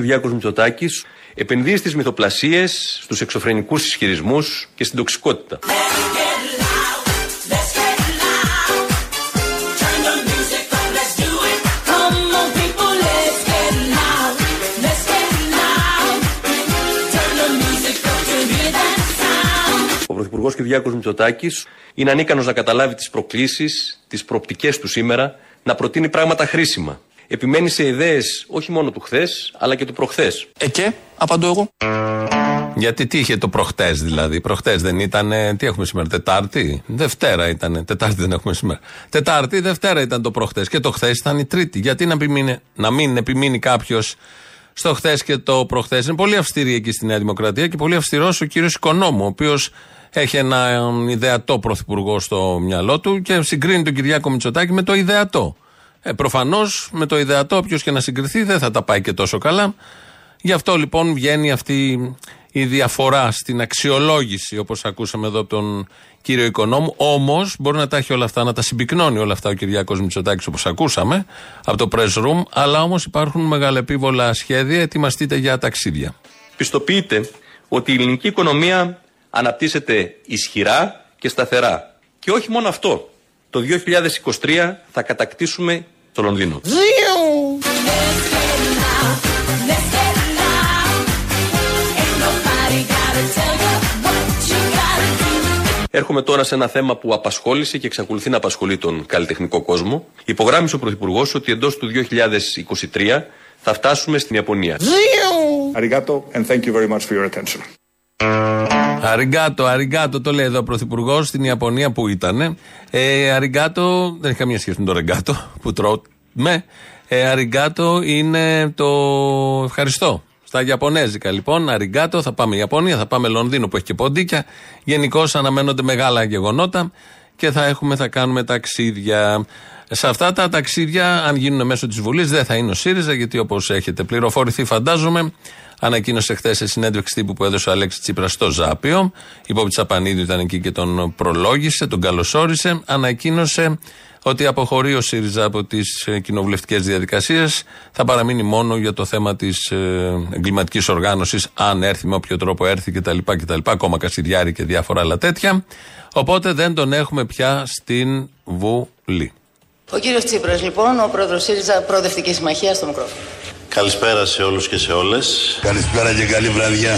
Ο Πρωθυπουργό Κυριάκος Μητσοτάκης επενδύει στις μυθοπλασίες, στους εξωφρενικούς ισχυρισμούς και στην τοξικότητα. Ο Πρωθυπουργός Κυριάκος Μητσοτάκης είναι ανίκανος να καταλάβει τις προκλήσεις, τις προοπτικές του σήμερα, να προτείνει πράγματα χρήσιμα. Επιμένει σε ιδέες όχι μόνο του χθες, αλλά και του προχθές. Ε και, απαντώ εγώ. Γιατί τι είχε το προχτές δηλαδή; Προχτές δεν ήταν. Τι έχουμε σήμερα, Τετάρτη; Δευτέρα ήταν. Τετάρτη δεν έχουμε σήμερα. Τετάρτη, Δευτέρα ήταν το προχτές. Και το χθες ήταν η Τρίτη. Γιατί να, επιμείνει, να μην επιμείνει κάποιος στο χθες και το προχθέ. Είναι πολύ αυστηρή εκεί στη Νέα Δημοκρατία και πολύ αυστηρός ο κύριος Οικονόμου, ο οποίος έχει ένα ιδεατό πρωθυπουργό στο μυαλό του και συγκρίνει τον Κυριάκο Μητσοτάκη με το ιδεατό. Ε, Προφανώς με το ιδεατό, όποιος και να συγκριθεί, δεν θα τα πάει και τόσο καλά. Γι' αυτό λοιπόν βγαίνει αυτή η διαφορά στην αξιολόγηση, όπως ακούσαμε εδώ από τον κύριο Οικονόμου. Όμως μπορεί να τα έχει όλα αυτά, να τα συμπυκνώνει όλα αυτά ο Κυριάκος Μητσοτάκης, όπως ακούσαμε από το press room. Αλλά όμως υπάρχουν μεγαλεπίβολα σχέδια. Ετοιμαστείτε για ταξίδια. Πιστοποιείται ότι η ελληνική οικονομία αναπτύσσεται ισχυρά και σταθερά. Και όχι μόνο αυτό. Το 2023 θα κατακτήσουμε το Λονδίνο. Έρχομαι τώρα σε ένα θέμα που απασχόλησε και εξακολουθεί να απασχολεί τον καλλιτεχνικό κόσμο. Υπογράμμισε ο Πρωθυπουργός ότι εντός του 2023 θα φτάσουμε στην Ιαπωνία. Arigato and thank you very much for your attention. Αριγκάτο, αριγκάτο το λέει εδώ ο Πρωθυπουργός στην Ιαπωνία που ήταν. Ε, αριγκάτο δεν έχει καμία σχέση με το ρεγκάτο που τρώμε. Ε, αριγκάτο είναι το ευχαριστώ. Στα Ιαπωνέζικα λοιπόν, αριγκάτο, θα πάμε Ιαπωνία, θα πάμε Λονδίνο που έχει και ποντίκια. Γενικώ αναμένονται μεγάλα γεγονότα και θα έχουμε, θα κάνουμε ταξίδια. Σε αυτά τα ταξίδια, αν γίνουν μέσω της Βουλής, δεν θα είναι ο ΣΥΡΙΖΑ, γιατί όπως έχετε πληροφορηθεί, φαντάζομαι, ανακοίνωσε χθες σε συνέντευξη τύπου που έδωσε ο Αλέξης Τσίπρας στο Ζάπιο. Η Πόπη Τσαπανίδη ήταν εκεί και τον προλόγησε, τον καλωσόρισε. Ανακοίνωσε ότι αποχωρεί ο ΣΥΡΙΖΑ από τις κοινοβουλευτικές διαδικασίες. Θα παραμείνει μόνο για το θέμα της εγκληματικής οργάνωσης, αν έρθει με όποιο τρόπο έρθει κτλ. κτλ ακόμα Κασιδιάρη και διάφορα άλλα τέτοια. Οπότε δεν τον έχουμε πια στην Βουλή. Ο κύριος Τσίπρας λοιπόν, ο πρόεδρος ΣΥΡΙΖΑ Προοδευτικής Συμμαχίας στο μικρόφωνο. Καλησπέρα σε όλους και σε όλες. Καλησπέρα και καλή βραδιά.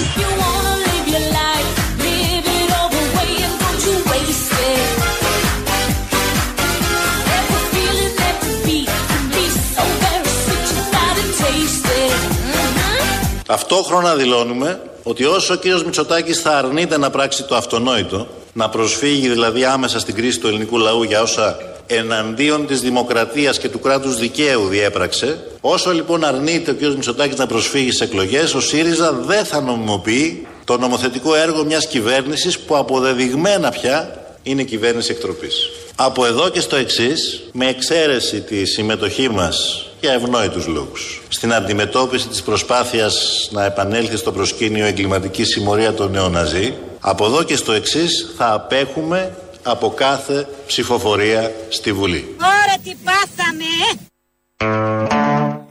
Ταυτόχρονα δηλώνουμε ότι όσο ο κύριος Μητσοτάκης θα αρνείται να πράξει το αυτονόητο, να προσφύγει δηλαδή άμεσα στην κρίση του ελληνικού λαού για όσα εναντίον της δημοκρατίας και του κράτους δικαίου διέπραξε. Όσο λοιπόν αρνείται ο κ. Μητσοτάκης να προσφύγει σε εκλογές, ο ΣΥΡΙΖΑ δεν θα νομιμοποιεί το νομοθετικό έργο μιας κυβέρνησης που αποδεδειγμένα πια είναι κυβέρνηση εκτροπής. Από εδώ και στο εξής, με εξαίρεση τη συμμετοχή μας για ευνόητους λόγους στην αντιμετώπιση της προσπάθειας να επανέλθει στο προσκήνιο εγκληματική συμμορία των νεοναζί, από εδώ και στο εξής θα απέχουμε από κάθε ψηφοφορία στη Βουλή. Ωραία τι πάθαμε!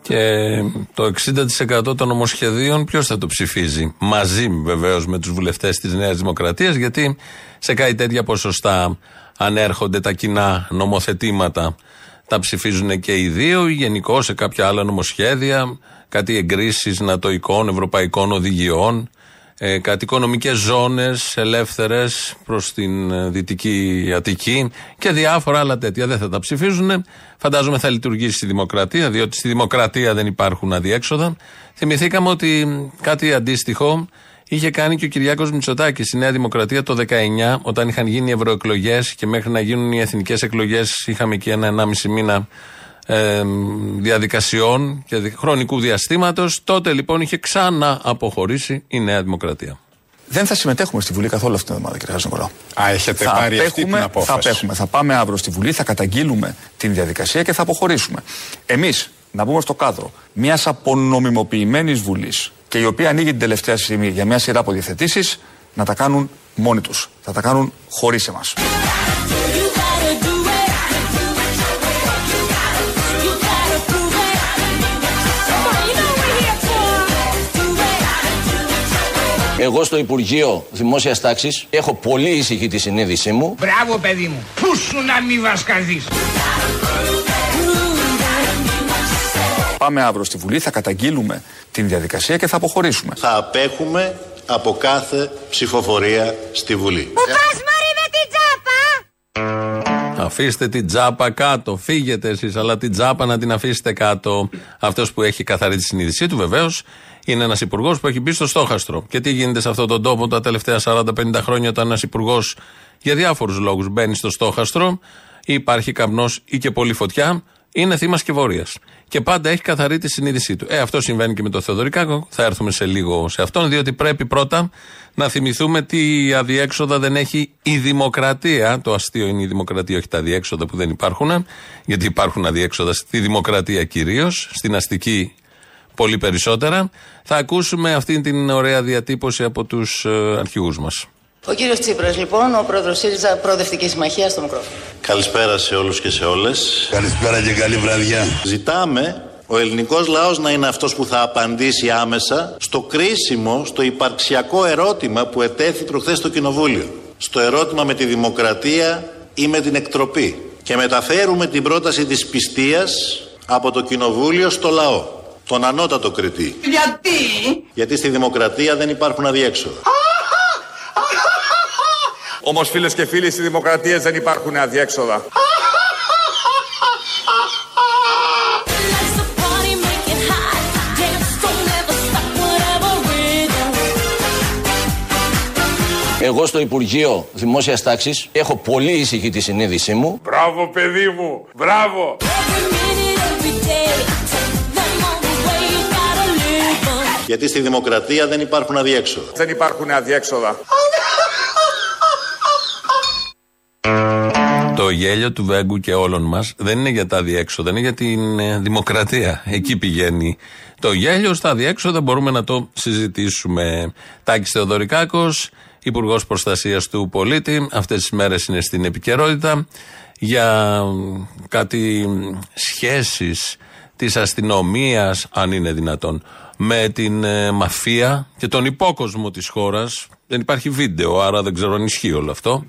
Και το 60% των νομοσχεδίων ποιος θα το ψηφίζει; Μαζί βεβαίως με τους βουλευτές της Νέας Δημοκρατίας, γιατί σε κάτι τέτοια ποσοστά ανέρχονται τα κοινά νομοθετήματα. Τα ψηφίζουν και οι δύο ή γενικώ σε κάποια άλλα νομοσχέδια, κάτι εγκρίσεις νατοικών, ευρωπαϊκών οδηγιών ε, κάτι οικονομικές ζώνες ελεύθερες προς την ε, δυτική Αττική και διάφορα άλλα τέτοια. Δεν θα τα ψηφίζουν. Φαντάζομαι θα λειτουργήσει η δημοκρατία, διότι στη δημοκρατία δεν υπάρχουν αδιέξοδα. Θυμηθήκαμε ότι κάτι αντίστοιχο είχε κάνει και ο Κυριάκος Μητσοτάκης στη Νέα Δημοκρατία το 19, όταν είχαν γίνει ευρωεκλογές και μέχρι να γίνουν οι εθνικές εκλογές είχαμε και ένα-ενάμιση μήνα ε, διαδικασιών και χρονικού διαστήματος. Τότε λοιπόν είχε ξανά αποχωρήσει η Νέα Δημοκρατία. Δεν θα συμμετέχουμε στη Βουλή καθόλου αυτήν την εβδομάδα, κύριε Χαζηνικολάου. Α, έχετε θα πάρει αυτή την απόφαση. Θα απέχουμε. Θα πάμε αύριο στη Βουλή, θα καταγγείλουμε την διαδικασία και θα αποχωρήσουμε. Εμείς, να μπούμε στο κάδρο μιας απονομιμοποιημένης Βουλής και η οποία ανοίγει την τελευταία στιγμή για μια σειρά από διευθετήσεις να τα κάνουν μόνοι τους Θα τα κάνουν χωρίς εμάς. Εγώ στο Υπουργείο Δημόσιας Τάξης έχω πολύ ήσυχη τη συνείδησή μου. Μπράβο, παιδί μου. Πού σου να μην βασκαδεί. Πάμε αύριο στη Βουλή, θα καταγγείλουμε την διαδικασία και θα αποχωρήσουμε. Θα απέχουμε από κάθε ψηφοφορία στη Βουλή. Που πας μωρή με την τζάπα! Αφήστε την τζάπα κάτω. Φύγετε εσείς, αλλά την τζάπα να την αφήσετε κάτω. Αυτός που έχει καθαρή τη συνείδησή του, βεβαίως, είναι ένας υπουργός που έχει μπει στο στόχαστρο. Και τι γίνεται σε αυτόν τον τόπο τα τελευταία 40-50 χρόνια, όταν ένας υπουργός για διάφορους λόγους μπαίνει στο στόχαστρο, ή υπάρχει καπνός ή και πολύ φωτιά, είναι θύμας σκευωρία. Και πάντα έχει καθαρή τη συνείδησή του. Ε, αυτό συμβαίνει και με το Θεοδωρικάκο. Θα έρθουμε σε λίγο σε αυτόν, διότι πρέπει πρώτα να θυμηθούμε τι αδιέξοδα δεν έχει η δημοκρατία. Το αστείο είναι η δημοκρατία, όχι τα αδιέξοδα που δεν υπάρχουν. Γιατί υπάρχουν αδιέξοδα στη δημοκρατία κυρίως, στην αστική πολύ περισσότερα. Θα ακούσουμε αυτή την ωραία διατύπωση από τους ε, αρχηγούς μας. Ο κύριος Τσίπρας λοιπόν, ο πρόεδρος ΣΥΡΙΖΑ Προοδευτική Συμμαχία στο μικρόφωνο. Καλησπέρα σε όλους και σε όλες. Καλησπέρα και καλή βραδιά. Ζητάμε ο ελληνικός λαός να είναι αυτός που θα απαντήσει άμεσα στο κρίσιμο, στο υπαρξιακό ερώτημα που ετέθη προχθές στο Κοινοβούλιο. Στο ερώτημα με τη δημοκρατία ή με την εκτροπή. Και μεταφέρουμε την πρόταση της πιστείας από το Κοινοβούλιο στο λαό. Τον ανώτατο κριτή. Γιατί; Γιατί στη δημοκρατία δεν υπάρχουν αδιέξοδα. Όμως φίλες και φίλοι, στη δημοκρατία δεν υπάρχουν αδιέξοδα. Εγώ στο Υπουργείο Δημόσιας Τάξης έχω πολύ ήσυχη τη συνείδησή μου. Μπράβο παιδί μου, μπράβο. Γιατί στη δημοκρατία δεν υπάρχουν αδιέξοδα. Δεν υπάρχουν αδιέξοδα. Το γέλιο του Βέγκου και όλων μας δεν είναι για τα διέξοδα, είναι για την ε, δημοκρατία. Εκεί πηγαίνει το γέλιο. Στα διέξοδα μπορούμε να το συζητήσουμε. Τάκης Θεοδωρικάκος, Υπουργός Προστασίας του Πολίτη, αυτές τις μέρες είναι στην επικαιρότητα για κάτι σχέσεις της αστυνομίας, αν είναι δυνατόν, με την ε, μαφία και τον υπόκοσμο της χώρας. Δεν υπάρχει βίντεο, άρα δεν ξέρω αν ισχύει όλο αυτό.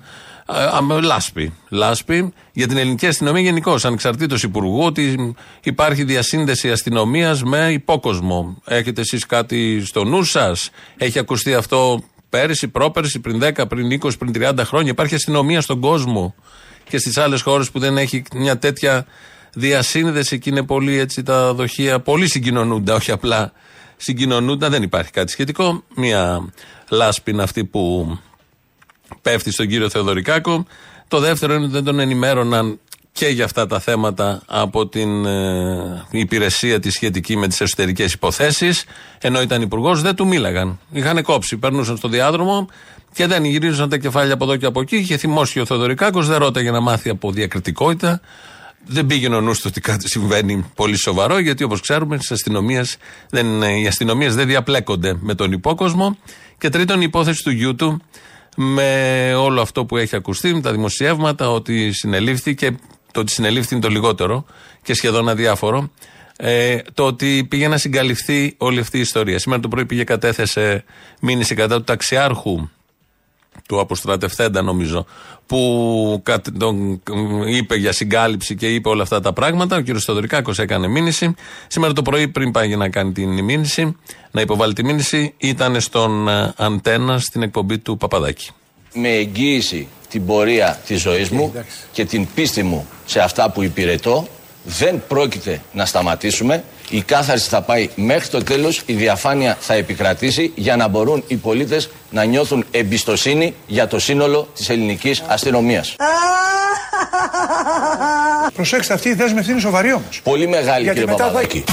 Ε, λάσπη. Λάσπη για την ελληνική αστυνομία γενικώς, ανεξαρτήτως υπουργού, ότι υπάρχει διασύνδεση αστυνομίας με υπόκοσμο. Έχετε εσείς κάτι στο νου σας, έχει ακουστεί αυτό πέρυσι, πρόπερσι, πριν 10, πριν 20, πριν 30 χρόνια; Υπάρχει αστυνομία στον κόσμο και στις άλλες χώρες που δεν έχει μια τέτοια διασύνδεση και είναι πολύ έτσι τα δοχεία, πολύ συγκοινωνούνται, όχι απλά συγκοινωνούνται. Δεν υπάρχει κάτι σχετικό. Μια λάσπη είναι αυτή που πέφτει στον κύριο Θεοδωρικάκο. Το δεύτερο είναι ότι δεν τον ενημέρωναν και για αυτά τα θέματα από την ε, υπηρεσία τη σχετική με τις εσωτερικές υποθέσεις. Ενώ ήταν υπουργός, δεν του μίλαγαν. Είχαν κόψει, περνούσαν στο διάδρομο και δεν γυρίζαν τα κεφάλια από εδώ και από εκεί. Είχε θυμώσει ο Θεοδωρικάκος, δεν ρώταγε να μάθει από διακριτικότητα. Δεν πήγαινε ο νους του ότι κάτι συμβαίνει πολύ σοβαρό, γιατί όπως ξέρουμε, οι αστυνομίες δεν διαπλέκονται με τον υπόκοσμο. Και τρίτον, η υπόθεση του γιού του με όλο αυτό που έχει ακουστεί, με τα δημοσιεύματα, ότι συνελήφθη και το ότι συνελήφθη είναι το λιγότερο και σχεδόν αδιάφορο. Ε, το ότι πήγε να συγκαλυφθεί όλη αυτή η ιστορία. Σήμερα το πρωί πήγε κατέθεσε μήνυση κατά του ταξιάρχου του αποστρατευθέντα νομίζω που τον είπε για συγκάλυψη και είπε όλα αυτά τα πράγματα. Ο κ. Στοδωρικάκος έκανε μήνυση. Σήμερα το πρωί πριν πάει να κάνει την μήνυση, να υποβάλει τη μήνυση, ήταν στον ε, Αντένα στην εκπομπή του Παπαδάκη. Με εγγύηση την πορεία της ζωής μου ε, και την πίστη μου σε αυτά που υπηρετώ δεν πρόκειται να σταματήσουμε. Η κάθαρση θα πάει μέχρι το τέλος, η διαφάνεια θα επικρατήσει για να μπορούν οι πολίτες να νιώθουν εμπιστοσύνη για το σύνολο της ελληνικής αστυνομίας. Προσέξτε, αυτή η δέσμευση είναι σοβαρή όμως. Πολύ μεγάλη κύριε Παπαδάκη.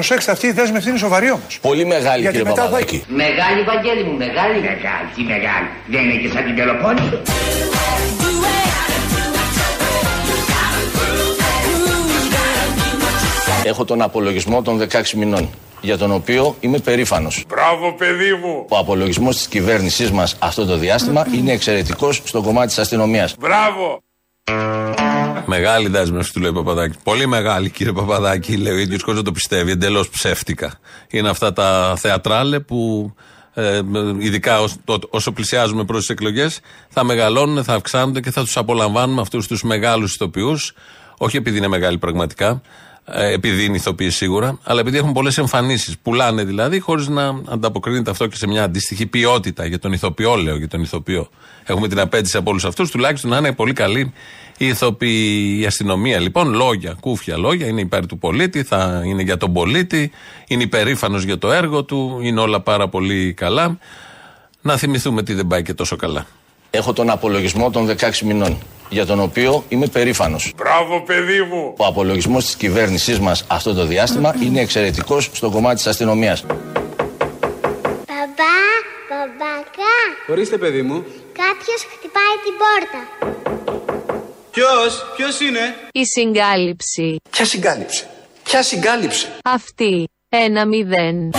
Προσέξτε, αυτή η δέσμευση είναι σοβαρή όμως. Πολύ μεγάλη, Γιατί κύριε Παπαδάκη. Μεγάλη, Βαγγέλη μου, μεγάλη. Μεγάλη, τι μεγάλη. Δεν είναι και σαν την Πελοπόννη. Έχω τον απολογισμό των 16 μηνών για τον οποίο είμαι περήφανος. Μπράβο παιδί μου! Ο απολογισμός της κυβέρνησής μας αυτό το διάστημα είναι εξαιρετικός στο κομμάτι της αστυνομίας. Μπράβο! Μεγάλη δέσμευση του λέει ο Παπαδάκης. Πολύ μεγάλη κύριε Παπαδάκη, λέει ο ίδιος κόσμο δεν το πιστεύει. Εντελώς ψεύτικα. Είναι αυτά τα θεατράλε που ε, ειδικά όσο, όσο πλησιάζουμε προς τις εκλογές θα μεγαλώνουν, θα αυξάνονται και θα τους απολαμβάνουμε αυτούς τους μεγάλους ηθοποιούς. Όχι επειδή είναι μεγάλοι πραγματικά, ε, επειδή είναι ηθοποιοί σίγουρα, αλλά επειδή έχουν πολλές εμφανίσεις. Πουλάνε δηλαδή, χωρίς να ανταποκρίνεται αυτό και σε μια αντίστοιχη ποιότητα για τον ηθοποιό, λέω για τον ηθοποιό. Έχουμε την απέτηση από όλους αυτούς, τουλάχιστον να είναι πολύ καλή η ηθοποιή, η αστυνομία. Λοιπόν, λόγια, κούφια λόγια, είναι υπέρ του πολίτη, θα είναι για τον πολίτη, είναι υπερήφανος για το έργο του, είναι όλα πάρα πολύ καλά. Να θυμηθούμε τι δεν πάει και τόσο καλά. Έχω τον απολογισμό των 16 μηνών, για τον οποίο είμαι περήφανος. Μπράβο, παιδί μου! Ο απολογισμός της κυβέρνησής μας αυτό το διάστημα είναι εξαιρετικός στο κομμάτι της αστυνομίας. Παπά, παπακά. Ορίστε, παιδί μου. Κάποιος χτυπάει την πόρτα. Ποιος, ποιος είναι; Η συγκάλυψη. Ποια συγκάλυψη; Ποια συγκάλυψη; Αυτή. Ένα μηδέν.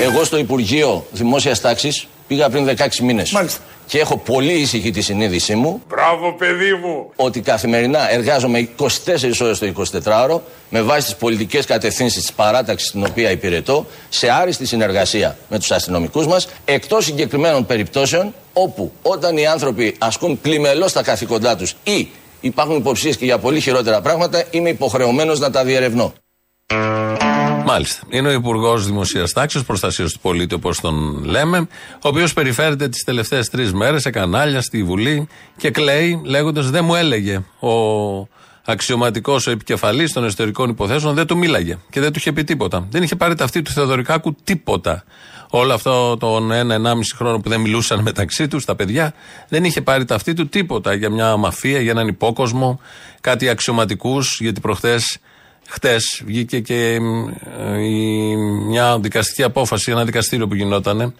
Εγώ στο Υπουργείο Δημόσιας Τάξης πήγα πριν 16 μήνες. Μάλιστα. Και έχω πολύ ήσυχη τη συνείδησή μου Μπράβο, παιδί μου! ότι καθημερινά εργάζομαι 24 ώρες το 24ωρο με βάση τις πολιτικές κατευθύνσεις της παράταξης την οποία υπηρετώ σε άριστη συνεργασία με τους αστυνομικούς μας, εκτός συγκεκριμένων περιπτώσεων όπου όταν οι άνθρωποι ασκούν πλημελώς τα καθήκοντά τους ή υπάρχουν υποψίες και για πολύ χειρότερα πράγματα, είμαι υποχρεωμένος να τα διερευνώ. Μάλιστα. Είναι ο Υπουργός Δημοσίας Τάξης, Προστασίας του Πολίτη, όπως τον λέμε, ο οποίος περιφέρεται τις τελευταίες τρεις μέρες σε κανάλια στη Βουλή και κλαίει λέγοντας Δεν μου έλεγε ο αξιωματικός, ο επικεφαλής των εσωτερικών υποθέσεων, δεν του μίλαγε και δεν του είχε πει τίποτα. Δεν είχε πάρει ταυτή του Θεοδωρικάκου τίποτα. Όλο αυτό τον ένα-ενάμιση χρόνο που δεν μιλούσαν μεταξύ τους, τα παιδιά, δεν είχε πάρει ταυτή του τίποτα για μια μαφία, για έναν υπόκοσμο, κάτι αξιωματικούς, γιατί προχθές Χτες βγήκε και ε, η, μια δικαστική απόφαση, ένα δικαστήριο που γινότανε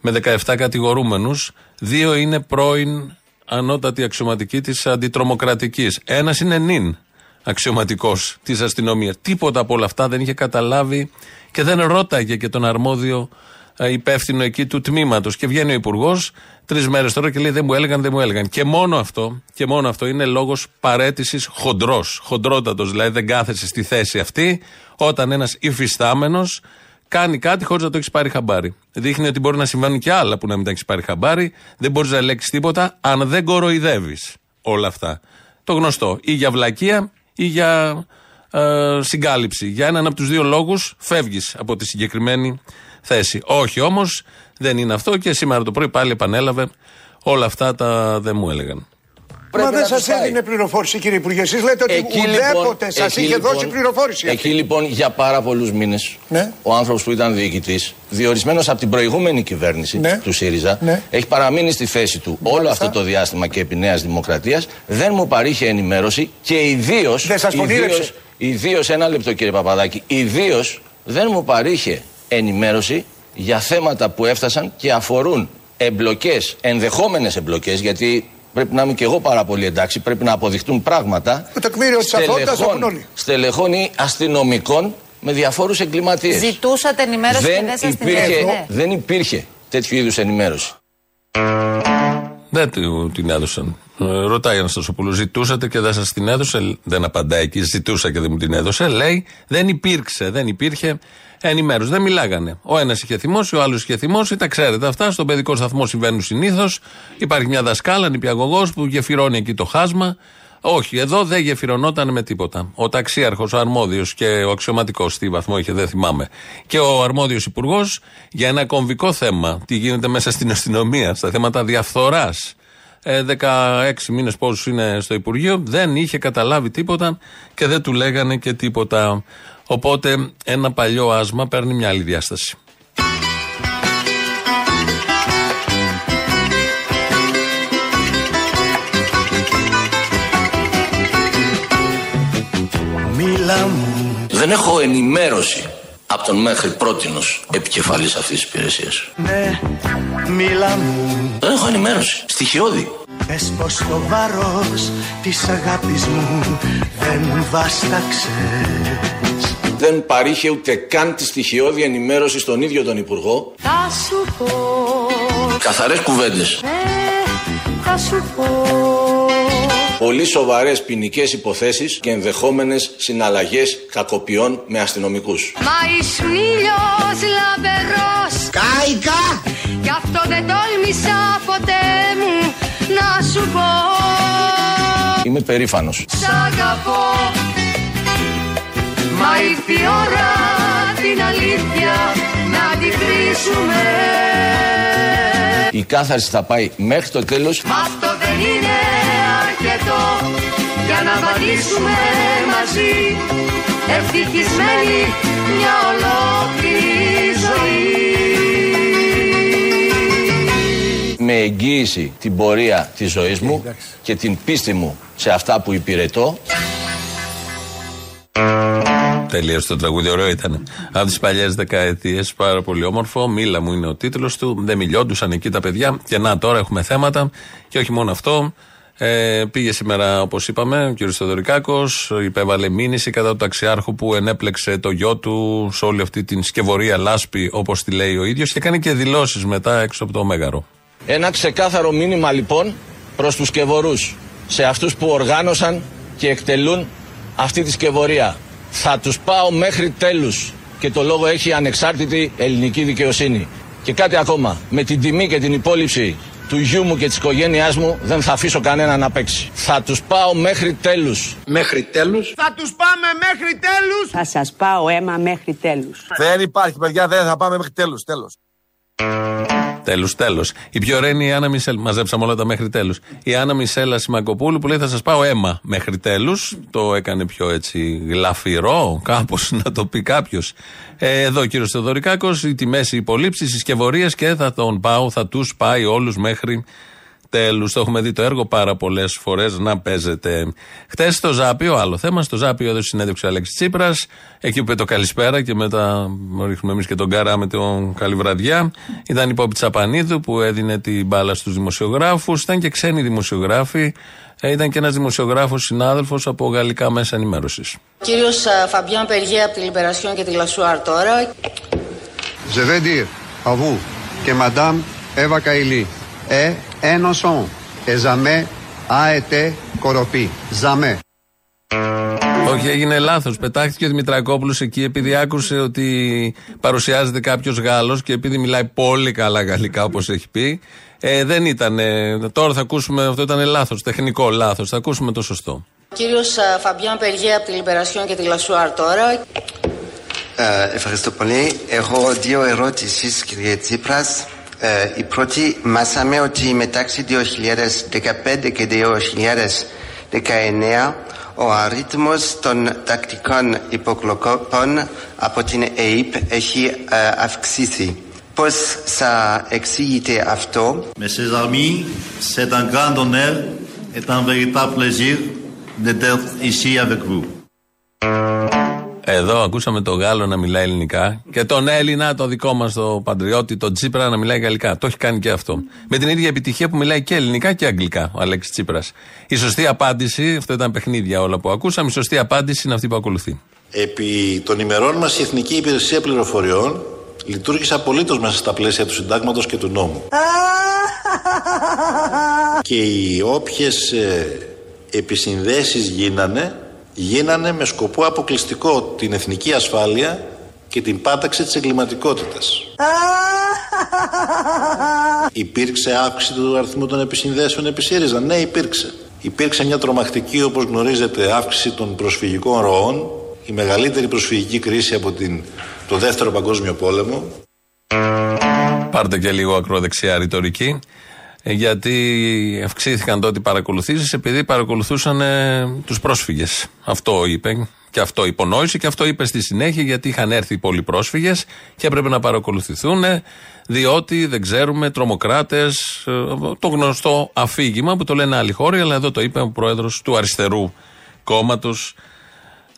με 17 κατηγορούμενους. Δύο είναι πρώην ανώτατοι αξιωματικοί της αντιτρομοκρατικής. Ένας είναι νυν αξιωματικός της αστυνομίας. Τίποτα από όλα αυτά δεν είχε καταλάβει και δεν ρώταγε και τον αρμόδιο ε, υπεύθυνο εκεί του τμήματος. Και βγαίνει ο Υπουργός τρεις μέρες τώρα και λέει: Δεν μου έλεγαν, δεν μου έλεγαν. Και μόνο αυτό, και μόνο αυτό είναι λόγος παρέτησης χοντρός. Χοντρότατος, δηλαδή δεν κάθεσαι στη θέση αυτή όταν ένας υφιστάμενος κάνει κάτι χωρίς να το έχεις πάρει χαμπάρι. Δείχνει ότι μπορεί να συμβαίνουν και άλλα που να μην τα έχεις πάρει χαμπάρι. Δεν μπορείς να ελέγξεις τίποτα αν δεν κοροϊδεύεις όλα αυτά. Το γνωστό. Ή για βλακεία ή για ε, συγκάλυψη. Για έναν από τους δύο λόγους φεύγεις από τη συγκεκριμένη θέση. Όχι όμως, δεν είναι αυτό και σήμερα το πρωί πάλι επανέλαβε όλα αυτά τα δεν μου έλεγαν. Μα δεν σας έδινε πληροφόρηση, κύριε Υπουργέ. Εσείς λέτε ότι Εκεί, ουδέποτε λοιπόν, σας εκεί, είχε λοιπόν, δώσει πληροφόρηση. Εκεί λοιπόν για πάρα πολλούς μήνες Ναι. ο άνθρωπος που ήταν διοικητής, διορισμένος από την προηγούμενη κυβέρνηση Ναι. του ΣΥΡΙΖΑ, Ναι. έχει παραμείνει στη θέση του όλο αυτό το διάστημα και επί Νέας Δημοκρατίας, δεν μου παρήχε ενημέρωση και ιδίως. Δεν σας φωνήρεψε. Ιδίως, ένα λεπτό κύριε Παπαδάκη, ιδίως δεν μου παρήχε ενημέρωση για θέματα που έφτασαν και αφορούν εμπλοκές, ενδεχόμενες εμπλοκές, γιατί πρέπει να είμαι και εγώ πάρα πολύ εντάξει, πρέπει να αποδειχτούν πράγματα. Το τεκμήριο της αθωότητας το έχουν όλοι. στελεχών ή αστυνομικών με διαφόρους εγκληματίες. Ζητούσατε ενημέρωση και Δεν δεν σας την υπήρχε, έδινε. δεν υπήρχε τέτοιου είδους ενημέρωση. Δεν του την έδωσαν. Ε, ρωτάει ένα Στασοπούλου, ζητούσατε και δεν σας την έδωσε; Δεν απαντάει εκεί, ζητούσα και δεν μου την έδωσε. Λέει, δεν υπήρξε, δεν υπήρχε ενημέρωση. Δεν μιλάγανε. Ο ένας είχε θυμώσει, ο άλλος είχε θυμώσει. Τα ξέρετε αυτά. Στον παιδικό σταθμό συμβαίνουν συνήθως. Υπάρχει μια δασκάλα, νηπιαγωγός που γεφυρώνει εκεί το χάσμα. Όχι, εδώ δεν γεφυρωνόταν με τίποτα. Ο ταξίαρχος, ο αρμόδιος και ο αξιωματικός, τι βαθμό είχε, δεν θυμάμαι. Και ο αρμόδιος υπουργός για ένα κομβικό θέμα. Τι γίνεται μέσα στην αστυνομία, στα θέματα διαφθοράς. Ε, 16 μήνες πόσου είναι στο Υπουργείο, δεν είχε καταλάβει τίποτα και δεν του λέγανε και τίποτα. Οπότε ένα παλιό άσμα παίρνει μια άλλη διάσταση. Δεν έχω ενημέρωση από τον μέχρι πρότινος επικεφαλής αυτής της υπηρεσίας. Ναι, μίλα μου. Δεν έχω ενημέρωση. Στοιχειώδη. Πες πως το βάρος της αγάπης μου δεν βάσταξες Δεν παρήχε ούτε καν τη στοιχειώδη ενημέρωση στον ίδιο τον Υπουργό. Θα σου πω Καθαρές κουβέντες. ε, Θα σου πω Πολύ σοβαρές ποινικές υποθέσεις και ενδεχόμενες συναλλαγές κακοποιών με αστυνομικούς. Μα ήσουν ήλιος λαμπερός Κάικα! Γι' αυτό δεν τόλμησα ποτέ μου να σου πω. Είμαι περήφανος. Σ' αγαπώ. Μα ήρθε η ώρα την αλήθεια να τη κρίσουμε. Η κάθαρση θα πάει μέχρι το τέλος. Μα αυτό δεν είναι αρκετό για να βαδίσουμε μαζί. Ευτυχισμένοι μια ολόκληρη με εγγύηση την πορεία της ζωής μου και την πίστη μου σε αυτά που υπηρετώ. Τελείωσε το τραγούδι, ωραίο ήταν. Από τις παλιές δεκαετίες, πάρα πολύ όμορφο. Μίλα μου είναι ο τίτλος του. Δεν μιλιόντουσαν εκεί τα παιδιά. Και να, τώρα έχουμε θέματα. Και όχι μόνο αυτό. Ε, πήγε σήμερα, όπως είπαμε, ο κ. Θεοδωρικάκος, υπέβαλε μήνυση κατά του ταξιάρχου που ενέπλεξε το γιο του σε όλη αυτή την σκευωρία λάσπη, όπως τη λέει ο ίδιος, και κάνει και δηλώσεις μετά έξω από το Μέγαρο. Ένα ξεκάθαρο μήνυμα λοιπόν προς τους σκευωρούς, σε αυτούς που οργάνωσαν και εκτελούν αυτή τη σκευωρία. Θα τους πάω μέχρι τέλους και το λόγο έχει η ανεξάρτητη ελληνική δικαιοσύνη. Και κάτι ακόμα, με την τιμή και την υπόλοιψη του γιού μου και της οικογένειάς μου δεν θα αφήσω κανένα να παίξει. Θα τους πάω μέχρι τέλους. Μέχρι τέλους; Θα τους πάμε μέχρι τέλους; Θα σας πάω αίμα μέχρι τέλους. Δεν υπάρχει, παιδιά, δεν θα πάμε μέχρι τέλους, τέλος. Τέλος, τέλος. Η πιο ωραία είναι η Άννα Μισελ. Μαζέψαμε όλα τα μέχρι τέλους. Η Άννα Μισέλα Σιμακοπούλου που λέει θα σας πάω αίμα μέχρι τέλους. Το έκανε πιο έτσι γλαφυρό, κάπως να το πει κάποιος. Ε, εδώ ο κύριος Θεοδωρικάκος, οι τιμές, οι υπολείψει, οι συσκευωρίε και θα τον πάω, θα τους πάει όλους μέχρι τέλους. Το έχουμε δει το έργο πάρα πολλές φορές να παίζεται. Χθες στο Ζάπιο, άλλο θέμα, στο Ζάπιο έδωσε συνέντευξη ο Αλέξης Τσίπρας. Εκεί που είπε το καλησπέρα και μετά ρίχνουμε εμείς και τον καραμελωμένο καλή βραδιά. Ήταν η Πόπη Τσαπανίδου που έδινε την μπάλα στους δημοσιογράφους. Ήταν και ξένοι δημοσιογράφοι. Ε, Ήταν και ένας δημοσιογράφος συνάδελφος από γαλλικά μέσα ενημέρωσης. Κύριος α, Φαμπιάν Περιέ από τη Libération και τη Le Soir τώρα. Je vais dire à vous que Madame Eva Kaili est innocente et jamais a été corrompue. Jamais. Όχι, έγινε λάθος. Πετάχτηκε ο Δημητρακόπουλος εκεί επειδή άκουσε ότι παρουσιάζεται κάποιος Γάλλος και επειδή μιλάει πολύ καλά γαλλικά όπως έχει πει. Ε, δεν ήταν. τώρα θα ακούσουμε, αυτό ήταν λάθος, τεχνικό λάθος. Θα ακούσουμε το σωστό. Κύριος α, Φαμπιάν Περιέ από τη Libération και τη Le Soir τώρα. Ε, ευχαριστώ πολύ. Έχω δύο ερώτησεις, κύριε Τσίπρας. Ε, η πρώτη, μάθαμε ότι μεταξύ 2015 και 2019 ο αριθμός των τακτικών υποκλοπών από την ΕΕΠ έχει ε, αυξήσει. Πώς θα εξηγείτε αυτό; Mes chers amis, c'est un grand honneur et un véritable plaisir d'être ici avec vous. Εδώ ακούσαμε τον Γάλλο να μιλάει ελληνικά και τον Έλληνα, το δικό μας, το πατριώτη, τον Τσίπρα να μιλάει γαλλικά. Το έχει κάνει και αυτό. Με την ίδια επιτυχία που μιλάει και ελληνικά και αγγλικά ο Αλέξης Τσίπρας. Η σωστή απάντηση, αυτό ήταν παιχνίδια όλα που ακούσαμε, η σωστή απάντηση είναι αυτή που ακολουθεί. Επί των ημερών μας η Εθνική Υπηρεσία Πληροφοριών λειτουργήσε απολύτως μέσα στα πλαίσια του συντάγματος και του νόμου. και οι όποιες ε, επισυνδέσεις γίνανε, γίνανε με σκοπό αποκλειστικό την εθνική ασφάλεια και την πάταξη της εγκληματικότητας. Υπήρξε αύξηση του αριθμού των επισυνδέσεων επί ΣΥΡΙΖΑ. Ναι, υπήρξε. Υπήρξε μια τρομακτική, όπως γνωρίζετε, αύξηση των προσφυγικών ροών, η μεγαλύτερη προσφυγική κρίση από την, το δεύτερο παγκόσμιο πόλεμο. Πάρτε και λίγο ακροδεξιά ρητορική. Ε, Γιατί αυξήθηκαν τότε οι παρακολουθήσεις επειδή παρακολουθούσαν ε, τους πρόσφυγες. Αυτό είπε. Και αυτό υπονόησε και αυτό είπε στη συνέχεια γιατί είχαν έρθει πολλοί πρόσφυγες και έπρεπε να παρακολουθηθούν διότι δεν ξέρουμε, τρομοκράτες. Το γνωστό αφήγημα που το λένε άλλοι χώροι, αλλά εδώ το είπε ο πρόεδρος του αριστερού κόμματος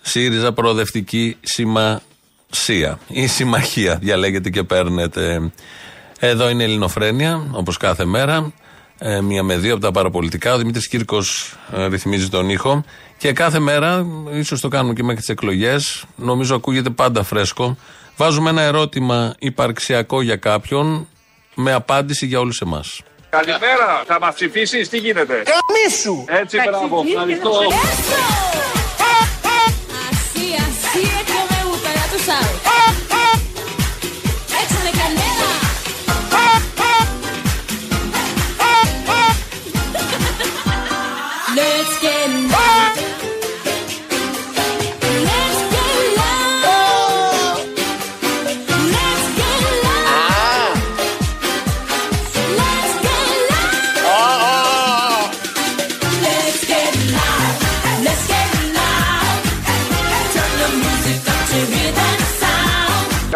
ΣΥΡΙΖΑ Προοδευτική Σημασία ή Συμμαχία, διαλέγετε και παίρνετε. Εδώ είναι η Ελληνοφρένεια, όπως κάθε μέρα. ε, μία με δύο από τα παραπολιτικά. Ο Δημήτρης Κύρκος ε, ρυθμίζει τον ήχο. Και κάθε μέρα, ίσως το κάνουμε και μέχρι τις εκλογές, νομίζω ακούγεται πάντα φρέσκο. Βάζουμε ένα ερώτημα υπαρξιακό για κάποιον με απάντηση για όλους εμάς. Καλημέρα, θα μας ψηφίσεις, τι γίνεται; Καμίσου! Έτσι, μπράβο, ευχαριστώ.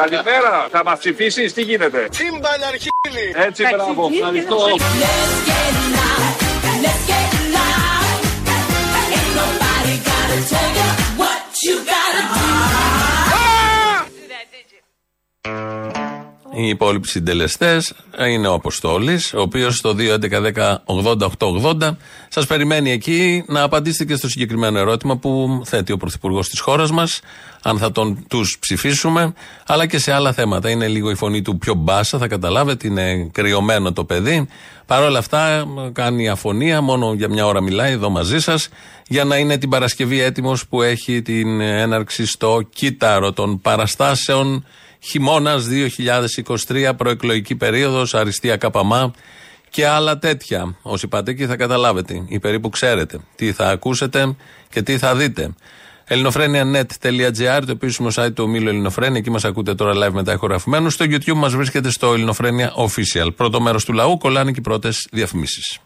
Καλημέρα, θα μας ψηφίσεις, τι γίνεται; Σύμπαν αρχίλη! Έτσι, μπράβο, ευχαριστώ. Let's get loud. Let's get loud. Ain't nobody gotta tell you Οι υπόλοιποι συντελεστές είναι ο Αποστόλης, ο οποίος στο 2.11.10.80.880 σας περιμένει εκεί να απαντήσετε και στο συγκεκριμένο ερώτημα που θέτει ο Πρωθυπουργός της χώρας μας, αν θα τον τους ψηφίσουμε, αλλά και σε άλλα θέματα. Είναι λίγο η φωνή του πιο μπάσα, θα καταλάβετε, είναι κρυωμένο το παιδί. Παρ' όλα αυτά κάνει αφωνία, μόνο για μια ώρα μιλάει εδώ μαζί σας, για να είναι την Παρασκευή έτοιμος που έχει την έναρξη στο κύτταρο των παραστάσεων χειμώνας 2023, προεκλογική περίοδος, αριστεία καπαμά και άλλα τέτοια. Όσοι πάτε εκεί θα καταλάβετε ή περίπου ξέρετε τι θα ακούσετε και τι θα δείτε. ελληνοφρένια.net.gr, το επίσημο site του ομίλου Ελληνοφρένια. Εκεί μας ακούτε τώρα live μετά ηχογραφημένου. Στο YouTube μας βρίσκεται στο Ελληνοφρένια Official. Πρώτο μέρος του λαού, κολλάνε και οι πρώτες διαφημίσεις.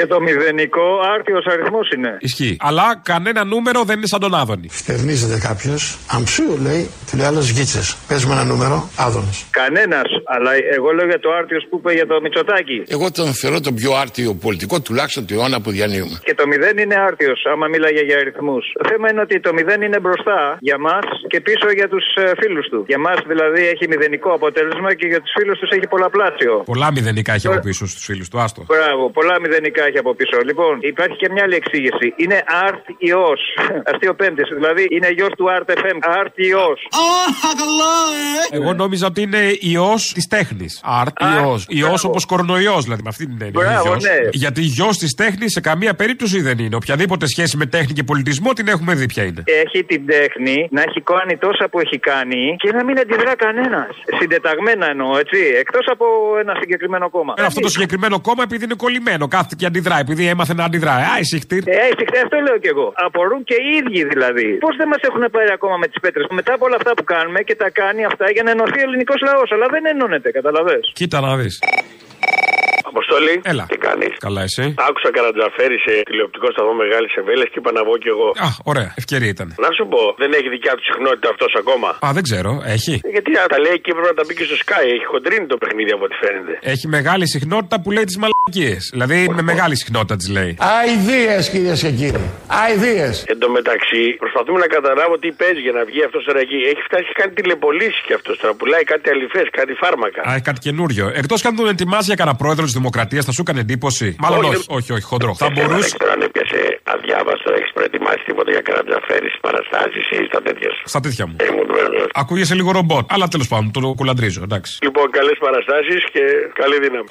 Και το μηδενικό άρτιος αριθμός είναι. Ισχύει. Αλλά κανένα νούμερο δεν είναι σαν τον Άδωνη. Φτερνίζεται κάποιος, αμψού λέει, του λέει άλλος γίτσες. Πες με ένα νούμερο, Άδωνης. Κανένας. Αλλά εγώ λέω για το άρτιος που είπε για το Μητσοτάκι. Εγώ τον θεωρώ τον πιο άρτιο πολιτικό, τουλάχιστον του αιώνα που διανύουμε. Και το μηδέν είναι άρτιος, άμα μίλαγε για αριθμούς. Το θέμα είναι ότι το μηδέν είναι μπροστά για μας και πίσω για τους φίλους του. Για μας δηλαδή έχει μηδενικό αποτέλεσμα και για τους φίλους τους έχει πολλαπλάσιο. Πολλά μηδενικά έχει από πίσω στους φίλους του, άστο. Μπράβο, πολλά μηδενικά έχει από πίσω. Λοιπόν, υπάρχει και μια άλλη εξήγηση. Είναι art ιό. Αστείο πέμπτη. Δηλαδή είναι γιος του art FM. Art ιό. Εγώ νόμιζα ότι είναι ιό της τέχνης. Αρτ ιό. Ιό όπως κορονοϊός, δηλαδή με αυτή την έννοια. Μπράβο, Ιός. ναι. Γιατί γιος της τέχνης σε καμία περίπτωση δεν είναι. Οποιαδήποτε σχέση με τέχνη και πολιτισμό την έχουμε δει ποια είναι. Έχει την τέχνη να έχει κάνει τόσα που έχει κάνει και να μην αντιδρά κανένας. Συντεταγμένα εννοώ, έτσι. Εκτός από ένα συγκεκριμένο κόμμα. Ε, αυτό το συγκεκριμένο κόμμα επειδή είναι κολλημένο. Κάθεται και αντιδράει. Επειδή έμαθε να αντιδράει. Α, εσύ χτύρ. Ε, έστειχτε, αυτό λέω κι εγώ. Απορούν και οι ίδιοι δηλαδή. Πώς δεν μας έχουν πάρει ακόμα με τις πέτρες; Μετά από όλα αυτά που κάνουμε και τα κάνει αυτά για να ενωθεί ο ελληνικός λαός. Αλλά δεν ενώνεται, καταλαβέ. Κοίτα να δεις. Αποστόλη, Έλα. τι κάνεις; Καλά, εσύ. Άκουσα Καρατζαφέρη σε τηλεοπτικό σταθμό Μεγάλη Εμβέλεια και είπα να βγω κι εγώ. Α, ωραία. Ευκαιρία ήταν. Να σου πω, δεν έχει δικιά του συχνότητα αυτός ακόμα; Α, δεν ξέρω. Έχει. Ε, Γιατί α, τα λέει εκεί πρέπει να τα μπει και στο Sky. Έχει χοντρίνει το παιχνίδι από ό,τι φαίνεται. Έχει μεγάλη συχνότητα που λέει τις μαλακίες. Δηλαδή με μεγάλη συχνότητα τις λέει. Αιδίε, κυρίες και κύριοι. Αιδίε. Εν τω μεταξύ, προσπαθούμε να καταλάβω τι παίζει για να βγει αυτός τώρα εκεί. Έχει φτάσει και κάνει τηλεπολίσει κι αυτός τώρα. Πουλάει κάτι αληθές, κάτι φάρμακα. Α, έχει κάτι καινούριο. Εκτός και αν τον ετοιμάζει για κανένα πρόεδρο της Δημοκρατία, θα σου έκανε εντύπωση. Μάλλον όχι, όχι, όχι, χοντρό. Θα Δεν μπορούσε. ξέρω αν έπιασε αδιάβαστο, έχει προετοιμάσει τίποτα για Καρατζαφέρη στι παραστάσει ή στα τέτοια σου. Στα τέτοια μου. Ήμουν βέβαιο. Ακούγεσαι λίγο ρομπότ. Αλλά τέλο πάντων, το κουλαντρίζω, εντάξει. Λοιπόν, καλέ παραστάσει και καλή δύναμη.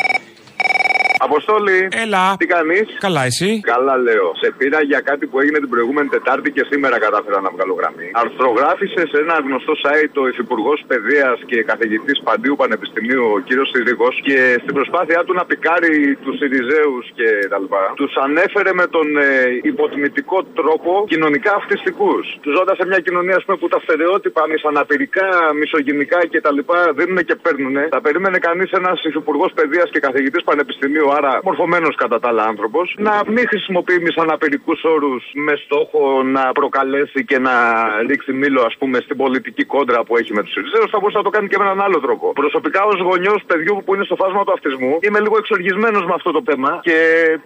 Αποστόλη. Έλα. Τι κάνεις; Καλά, εσύ; Καλά λέω. Σε πήρα για κάτι που έγινε την προηγούμενη Τετάρτη και σήμερα κατάφερα να βγάλω γραμμή. Αρθρογράφησες σε ένα γνωστό site ο Υφυπουργός Παιδείας και καθηγητής Παντίου Πανεπιστημίου, ο κύριος Συρίγος, και στην προσπάθειά του να πικάρει τους Σιριζέους και τα λοιπά, τους ανέφερε με τον ε, υποτιμητικό τρόπο κοινωνικά αυτιστικούς. Τους ζώντας σε μια κοινωνία ας πούμε, που τα στερεότυπα μισαναπηρικά, μισογενικά κτλ. δίνουν και παίρνουν. Θα περίμενε κανείς ένας Υφυπουργός Παιδείας και καθηγητής Πανεπιστημίου, άρα μορφωμένος κατά τα άλλα άνθρωπος, να μην χρησιμοποιεί μισαναπηρικού όρους με στόχο να προκαλέσει και να ρίξει μήλο, ας πούμε, στην πολιτική κόντρα που έχει με τους Σιριζέου. Θα μπορούσε να το κάνει και με έναν άλλο τρόπο. Προσωπικά, ως γονιός παιδιού που είναι στο φάσμα του αυτισμού, είμαι λίγο εξοργισμένος με αυτό το θέμα και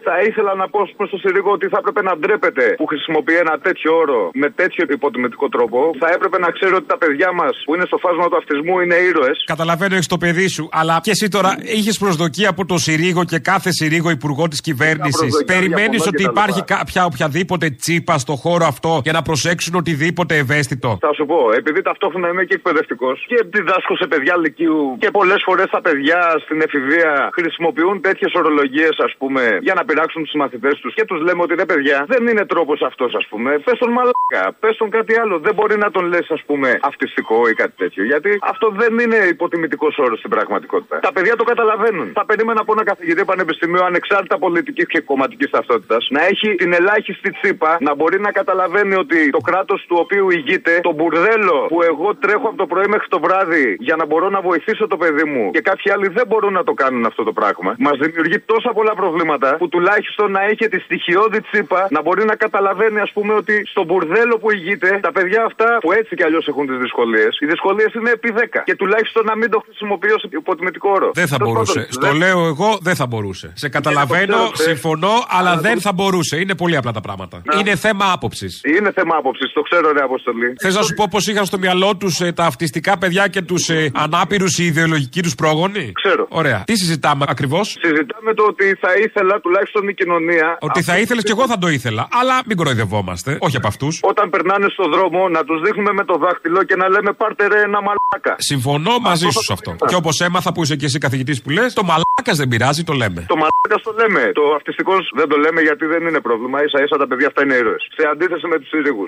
θα ήθελα να πω προ το Συρίγο ότι θα έπρεπε να ντρέπεται που χρησιμοποιεί ένα τέτοιο όρο με τέτοιο υποτιμητικό τρόπο. Θα έπρεπε να ξέρει ότι τα παιδιά μας που είναι στο φάσμα του αυτισμού είναι ήρωες. Καταλαβαίνω, έχεις το παιδί σου, αλλά και εσύ τώρα είχε προσδοκία από το Συρίγο και κάθε συρίγο υπουργό της κυβέρνησης. προσδοκιά Περιμένεις διαφωνώ ότι και τα υπάρχει λοιπά. κάποια οποιαδήποτε τσίπα στο χώρο αυτό για να προσέξουν οτιδήποτε ευαίσθητο; Θα σου πω, επειδή ταυτόχρονα είμαι και εκπαιδευτικός και διδάσκω σε παιδιά λυκείου και πολλές φορές τα παιδιά στην εφηβεία χρησιμοποιούν τέτοιες ορολογίες, ας πούμε, για να πειράξουν τους μαθητές τους και τους λέμε ότι ρε παιδιά, δεν είναι τρόπος αυτός, ας πούμε. Πες τον μαλάκα, πες τον κάτι άλλο. Δεν μπορεί να τον λες, ας πούμε, αυτιστικό ή κάτι τέτοιο. Γιατί αυτό δεν είναι υποτιμητικός όρος στην πραγματικότητα. Τα παιδιά το καταλαβαίνουν. Θα περίμενα από ένα καθηγητή πανεπιστημίου ανεξάρτητα πολιτικής και κομματικής ταυτότητας να έχει την ελάχιστη τσίπα να μπορεί να καταλαβαίνει ότι το κράτος του οποίου ηγείται, το μπουρδέλο που εγώ τρέχω από το πρωί μέχρι το βράδυ για να μπορώ να βοηθήσω το παιδί μου και κάποιοι άλλοι δεν μπορούν να το κάνουν αυτό το πράγμα, μας δημιουργεί τόσα πολλά προβλήματα που τουλάχιστον να έχει τη στοιχειώδη τσίπα να μπορεί να καταλαβαίνει, ας πούμε, ότι στο μπουρδέλο που ηγείται, τα παιδιά αυτά που έτσι κι αλλιώς έχουν τις δυσκολίες, οι δυσκολίες είναι επί 10. Και τουλάχιστον να μην το χρησιμοποιώ σε υποτιμητικό όρο. Δεν θα Τέλος μπορούσε. πάντων, Στο δεν- λέω εγώ, δεν θα μπορούσε. Σε καταλαβαίνω, ξέρω, θε. συμφωνώ, αλλά Αλλά δεν το- θα μπορούσε. Είναι πολύ απλά τα πράγματα. Να. Είναι θέμα άποψης. Είναι θέμα άποψης, το ξέρω, ρε Αποστολή. Θες να σου πω πώ είχαν στο μυαλό τους τα αυτιστικά παιδιά και τους ε, ανάπηρους οι ιδεολογικοί τους πρόγονοι; Ξέρω. Ωραία. Τι συζητάμε ακριβώς; Συζητάμε το ότι θα ήθελα τουλάχιστον η κοινωνία. Ότι θα ήθελες και εγώ θα το ήθελα. Αλλά μην κοροϊδευόμαστε. Όχι από αυτούς. Όταν περνάνε στο δρόμο να τους δείχνουμε με το δάχτυλο και να λέμε πάρτε ρε ένα μαλάκα. Συμφωνώ μαζί σου σε αυτό. Και όπως έμαθα που είσαι και εσύ καθηγητής που λες, το μαλάκας δεν πειράζει, το λέμε. Το μαλάκα το λέμε. Το αυτιστικό δεν το λέμε γιατί δεν είναι πρόβλημα. σα ίσα τα παιδιά αυτά είναι ήρωες. Σε αντίθεση με τους σύριγου.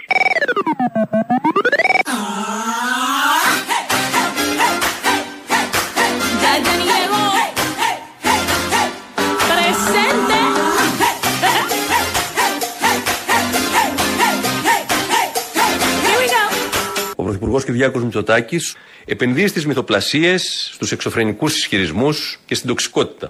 Ya llegó. Presente. Here we go. Ο Πρωθυπουργός Κυριάκος Μητσοτάκης επενδύει στις μυθοπλασίες, στους εξωφρενικούς ισχυρισμούς και στην τοξικότητα.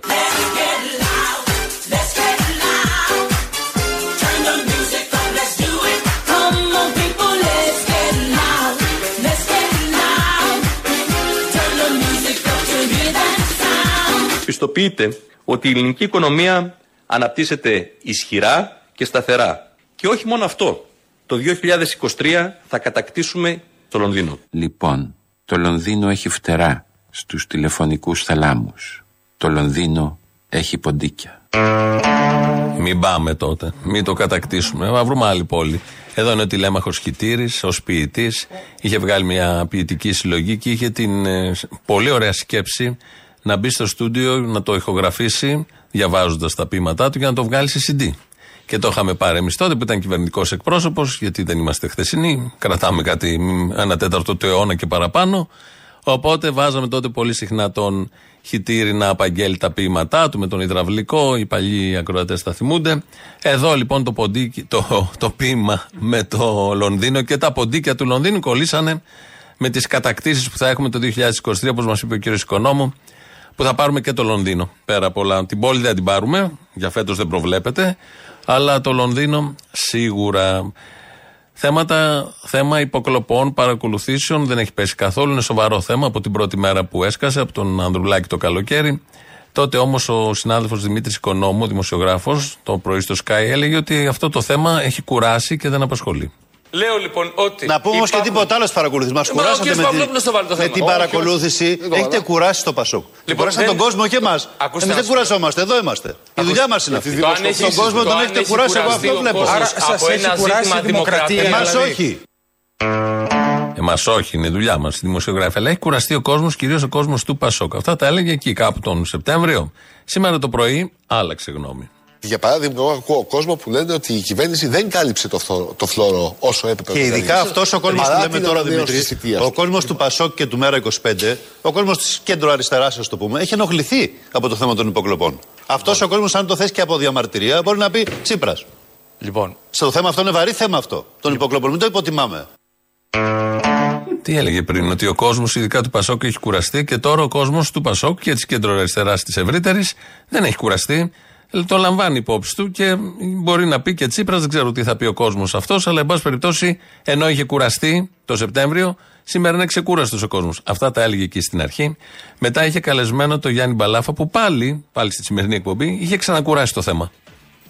Sound. Πιστοποιείται ότι η ελληνική οικονομία αναπτύσσεται ισχυρά και σταθερά. Και όχι μόνο αυτό. Το 2023 θα κατακτήσουμε το Λονδίνο. Λοιπόν, το Λονδίνο έχει φτερά στους τηλεφωνικούς θαλάμους. Το Λονδίνο έχει ποντίκια. Μην πάμε τότε. Μην το κατακτήσουμε. Θα βρούμε άλλη πόλη. Εδώ είναι ο τηλέμαχος Χιτήρης, ως ποιητής. Είχε βγάλει μια ποιητική συλλογή και είχε την ε, πολύ ωραία σκέψη να μπει στο στούντιο, να το ηχογραφήσει, διαβάζοντας τα ποίηματά του και να το βγάλει σε CD. Και το είχαμε πάρει εμείς τότε που ήταν κυβερνητικός εκπρόσωπος, γιατί δεν είμαστε χθεσινοί. Κρατάμε κάτι μ, ένα τέταρτο του αιώνα και παραπάνω. Οπότε βάζαμε τότε πολύ συχνά τον χιτήρι να απαγγέλει τα ποίηματά του με τον υδραυλικό. Οι παλιοί ακροατές θα θυμούνται. Εδώ λοιπόν το, ποντίκι, το, το ποίημα με το Λονδίνο και τα ποντίκια του Λονδίνου κολλήσανε με τις κατακτήσεις που θα έχουμε το 2023, όπως μας είπε ο κ. Οικονόμου, που θα πάρουμε και το Λονδίνο. Πέρα από όλα. Την πόλη δεν την πάρουμε, για φέτος δεν προβλέπεται. Αλλά το Λονδίνο σίγουρα. Θέματα, θέμα υποκλοπών, παρακολουθήσεων δεν έχει πέσει καθόλου. Είναι σοβαρό θέμα από την πρώτη μέρα που έσκασε, από τον Ανδρουλάκη το καλοκαίρι. Τότε όμως ο συνάδελφος Δημήτρης Οικονόμου, δημοσιογράφος, το πρωί στο Sky, έλεγε ότι αυτό το θέμα έχει κουράσει και δεν απασχολεί. Λέω λοιπόν ότι. Να πούμε όμως και τίποτα άλλο στι παρακολουθήσει. Μας Ε, μα ο κουράσατε κύριος με, Παυλόπουλος το βάλει το με θέμα. την Όχι, παρακολούθηση. όχι. Εγώ, Έχετε αλλά- κουράσει το Πασόκ. Λοιπόν, κουράσατε δεν- τον κόσμο και εμάς. Ακούστε Εμείς να δεν σου κουραζόμαστε. Εδώ είμαστε. Η δουλειά μας είναι αυτή. Το αν έχει- Τον κόσμο το τον αν έχετε έχεις κουράσει. Εγώ κουραστεί αυτό ο βλέπω. κόσμος Άρα από σας έχει ένα κουράσει ζήτημα η δημοκρατία. δημοκρατίας, Εμάς δηλαδή. όχι. Εμάς όχι, είναι δουλειά μας, δημοσιογράφη. Αλλά έχει κουραστεί ο κόσμος, κυρίως ο κόσμος του Πασόκ. Αυτά τα έλεγε εκεί κάπου τον Σεπτέμβριο. Σήμερα το πρωί άλλαξε γνώμη. Για παράδειγμα, εγώ ακούω κόσμο που λένε ότι η κυβέρνηση δεν κάλυψε το, φθο- το φλόρο όσο έπρεπε Και να ειδικά κάλυψε. αυτός ο κόσμος που Παρά λέμε την τώρα, ανανέωση της Δημητρή, θητείας. ο κόσμος του Πασόκ και του Μέρα 25, ο κόσμος της κέντρο αριστερά, ας το πούμε, έχει ενοχληθεί από το θέμα των υποκλοπών. Αυτός ο κόσμος, αν το θέσει και από διαμαρτυρία, μπορεί να πει Τσίπρας. Λοιπόν. Στο θέμα αυτό είναι βαρύ θέμα αυτό. Των υποκλοπών. Μην το υποτιμάμε. Τι έλεγε πριν, ότι ο κόσμος, ειδικά του Πασόκ, έχει κουραστεί και τώρα ο κόσμος του Πασόκ και της κέντρο-αριστεράς της ευρύτερης δεν έχει κουραστεί. Ε, Το λαμβάνει υπόψη του και μπορεί να πει και Τσίπρας, δεν ξέρω τι θα πει ο κόσμος αυτός, αλλά εν πάση περιπτώσει, ενώ είχε κουραστεί το Σεπτέμβριο, σήμερα είναι ξεκούραστος ο κόσμος. Αυτά τα έλεγε εκεί στην αρχή. Μετά είχε καλεσμένο το Γιάννη Μπαλάφα, που πάλι, πάλι στη σημερινή εκπομπή, είχε ξανακουράσει το θέμα.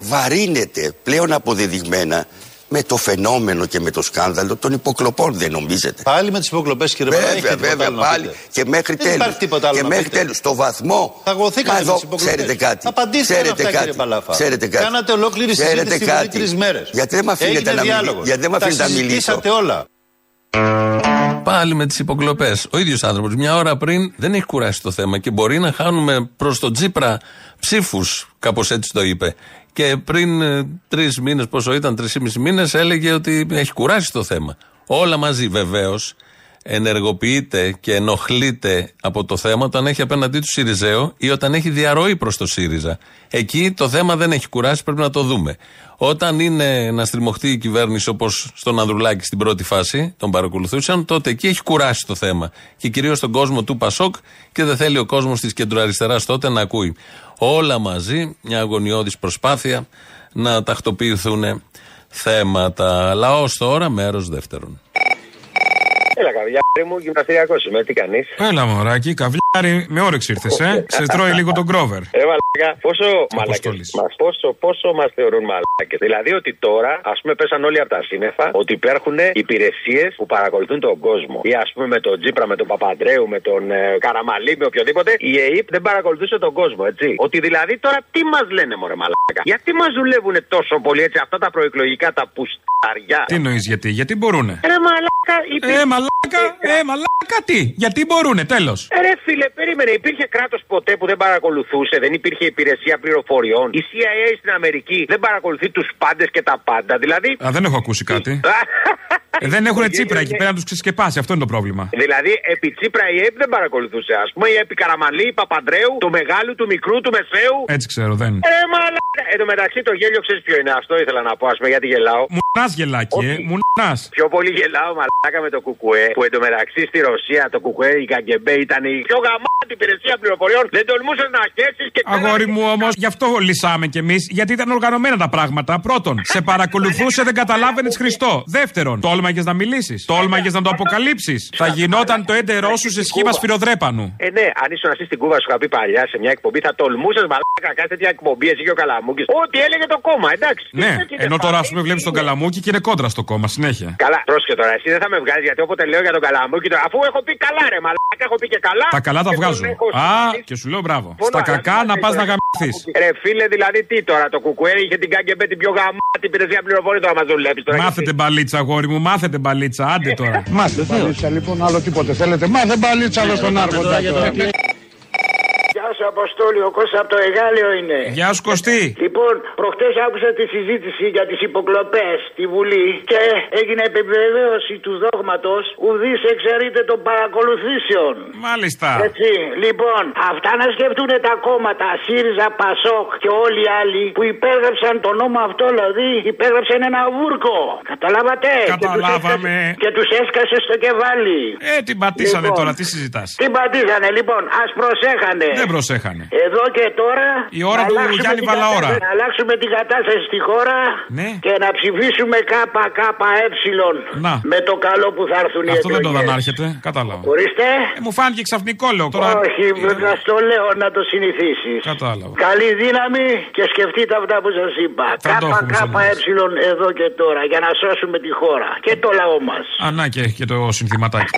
βαρύνεται πλέον αποδεδειγμένα με το φαινόμενο και με το σκάνδαλο των υποκλοπών, δεν νομίζετε. Πάλι με τις υποκλοπές, κύριε Παπαδάκη. Βέβαια, έχετε τίποτα βέβαια, άλλο να πάλι. πείτε. Και μέχρι Δεν τέλους. υπάρχει τίποτα άλλο Και να μέχρι πείτε. τέλους. Στο βαθμό. Αγωθήκατε Μα με εδώ, τις υποκλοπές. ξέρετε κάτι. Απαντήστε ξέρετε αυτά, κάτι. κύριε Παλάφα. Ξέρετε κάτι. Κάνατε ολόκληρη Ξέρετε συζήτηση εδώ κάτι. τρεις μέρες. Γιατί δεν με αφήνετε να μιλήσω. Γιατί δεν με αφήνετε να μιλήσω. συζητήσατε όλα. Πάλι με τις υποκλοπές. Ο ίδιος άνθρωπος μια ώρα πριν δεν έχει κουράσει το θέμα και μπορεί να χάνουμε προς τον Τσίπρα ψήφους. Κάπως έτσι το είπε. Και πριν τρεις μήνες, πόσο ήταν, τρεις ή μισή μήνες, έλεγε ότι έχει κουράσει το θέμα. Όλα μαζί βεβαίως ενεργοποιείται και ενοχλείται από το θέμα όταν έχει απέναντί του Σιριζέο ή όταν έχει διαρροή προς το ΣΥΡΙΖΑ. Εκεί το θέμα δεν έχει κουράσει, πρέπει να το δούμε. Όταν είναι να στριμωχτεί η κυβέρνηση όπως στον Ανδρουλάκη στην πρώτη φάση, τον παρακολουθούσαν, τότε εκεί έχει κουράσει το θέμα. Και κυρίως τον κόσμο του Πασόκ και δεν θέλει ο κόσμος της κεντροαριστεράς τότε να ακούει. Όλα μαζί, μια αγωνιώδης προσπάθεια να τακτοποιηθούν θέματα. Λαός τώρα, μέρος δεύτερον. Έλα, καβιάρι μου, γυμναστηριακό είμαι, τι κάνεις; Έλα, μωράκι, καβλιάρι, με όρεξη ήρθες, ε. Σε τρώει λίγο τον κρόβερ. Ε, μαλάκα, πόσο μαλάκες μας, πόσο, πόσο μας θεωρούν μαλάκες. Δηλαδή ότι τώρα, ας πούμε, πέσαν όλοι από τα σύννεφα ότι υπάρχουν υπηρεσίες που παρακολουθούν τον κόσμο. Ή ας πούμε με τον Τζίπρα, με τον Παπαντρέου, με τον ε, Καραμαλή, με οποιοδήποτε. Η ΑΕΠ δεν παρακολουθούσε τον κόσμο, έτσι. Ότι δηλαδή τώρα τι μας λένε, μωρέ μαλάκα; Γιατί μας δουλεύουν τόσο πολύ έτσι αυτά τα προεκλογικά, τα πουσταριά; Τι νοεί γιατί, γιατί μπορούνε; Ρε μαλάκα, Ε, μαλάκα, ε, μαλάκα τι. Γιατί μπορούνε, τέλος. Ε, Ρε φίλε, περίμενε. Υπήρχε κράτος ποτέ που δεν παρακολουθούσε, δεν υπήρχε υπηρεσία πληροφοριών. Η CIA στην Αμερική δεν παρακολουθεί τους πάντες και τα πάντα. Δηλαδή. Α, δεν έχω ακούσει κάτι. Ε, δεν έχουν τσίπρα εκεί πέρα να τους ξεσκεπάσει, αυτό είναι το πρόβλημα. Δηλαδή, επί Τσίπρα η ΕΠ δεν παρακολουθούσε. Α πούμε, η επί Καραμαλή, Παπαντρέου, του μεγάλου, του μικρού, του μεσαίου. Έτσι ξέρω, δεν. Ε, μαλάκα. Εν τω μεταξύ το γέλιο ξέρεις ποιο είναι. Αυτό ήθελα να πω, ας πούμε, γιατί γελάω. Μουνάς γελάκι, ε, μουνάς. Πιο πολύ γελάω μαλάκα με το κουκουέ. Που εντωμεταξύ στη Ρωσία το κουκουέ, η Καγκεμπέ ήταν η πιο γαμάτη υπηρεσία πληροφοριών. Δεν τολμούσες να χέσεις και Αγόρι μου όμως, γι' αυτό λυσάμε κι εμείς, γιατί ήταν οργανωμένα τα πράγματα. Πρώτον, σε παρακολουθούσε, δεν καταλάβαινες Χριστό. Δεύτερον, τόλμαγε να μιλήσεις. Τόλμαγες να το αποκαλύψεις. Θα γινόταν το έντερό σου σε σχήμα σφυροδρέπανου. Ε, ναι, αν ήσουν εσύ στην Κούβα, σου είχα πει παλιά σε μια εκπομπή, θα τολμούσες μαλάκα κάτι τέτοια εκπομπή, εσύ και ο Καλαμούκης. Ό,τι έλεγε το κόμμα, εντάξει. Ναι, ενώ τώρα ας πούμε βλέπεις τον Καλαμούκι και είναι κόντρα στο κόμμα συνέχεια. Καλά, πρόσχε τώρα, εσύ δεν θα με βγάζεις γιατί όποτε λέω για τον Καλαμούκη, τώρα, αφού έχω πει καλά, ρε μαλάκα, έχω πει και καλά. Τα καλά τα και τον βγάζω. έχω Α, συνηθίσει. και σου λέω μπράβο. Μόνο Στα αλλά κακά δεν να θα πας ήθελα να γαμηθείς. Ρε φίλε, δηλαδή τι τώρα, το κουκουέ είχε την Καγκεμπέ την πιο γαμάτη υπηρεσία πληροφορία τώρα μας δουλεύει τώρα. Μάθετε μπαλίτσα, αγόρι μου, μάθετε μπαλίτσα. Άντε τώρα. Μάθε μπαλίτσα λοιπόν, άλλο τίποτε θέλετε. Μάθε μπαλίτσα άλλο στον άρχοντα τώρα. Γεια σου Αποστόλη, ο Κώστας από το Εγάλεο είναι. Γεια σου Κωστή. Λοιπόν, προχτές άκουσα τη συζήτηση για τις υποκλοπές στη Βουλή και έγινε επιβεβαίωση του δόγματος ουδής εξαιρείται των παρακολουθήσεων. Μάλιστα. Έτσι, λοιπόν, αυτά να σκεφτούν τα κόμματα ΣΥΡΙΖΑ, ΠΑΣΟΚ και όλοι οι άλλοι που υπέγραψαν τον νόμο αυτό, δηλαδή υπέγραψαν ένα βούρκο. Καταλάβατε; Καταλάβαμε. Και τους έσκασε στο κεβάλι. Ε, την πατήσανε Λοιπόν. τώρα, τι συζητάς. Την πατήσανε, λοιπόν, ας προσέχανε. Δεν προσέχανε. Εδώ και τώρα. Η ώρα να του αλλάξουμε Γιάννη την Βαλαώρα. κατάσταση- Να αλλάξουμε την κατάσταση στη χώρα Ναι. και να ψηφίσουμε ΚΚΕ Να. με το καλό που θα έρθουν οι Αυτό δεν το εκλογές. δανάρχεται. Κατάλαβα. Ορίστε. Ε, μου φάνηκε ξαφνικό λέω τώρα. Όχι, θα στο λέω να το συνηθίσεις. Κατάλαβα. Καλή δύναμη και σκεφτείτε αυτά που σας είπα. Θα το έχουμε ΚΚΕ εδώ και τώρα για να σώσουμε τη χώρα και το λαό μας. Α, να και, και το συνθηματάκι.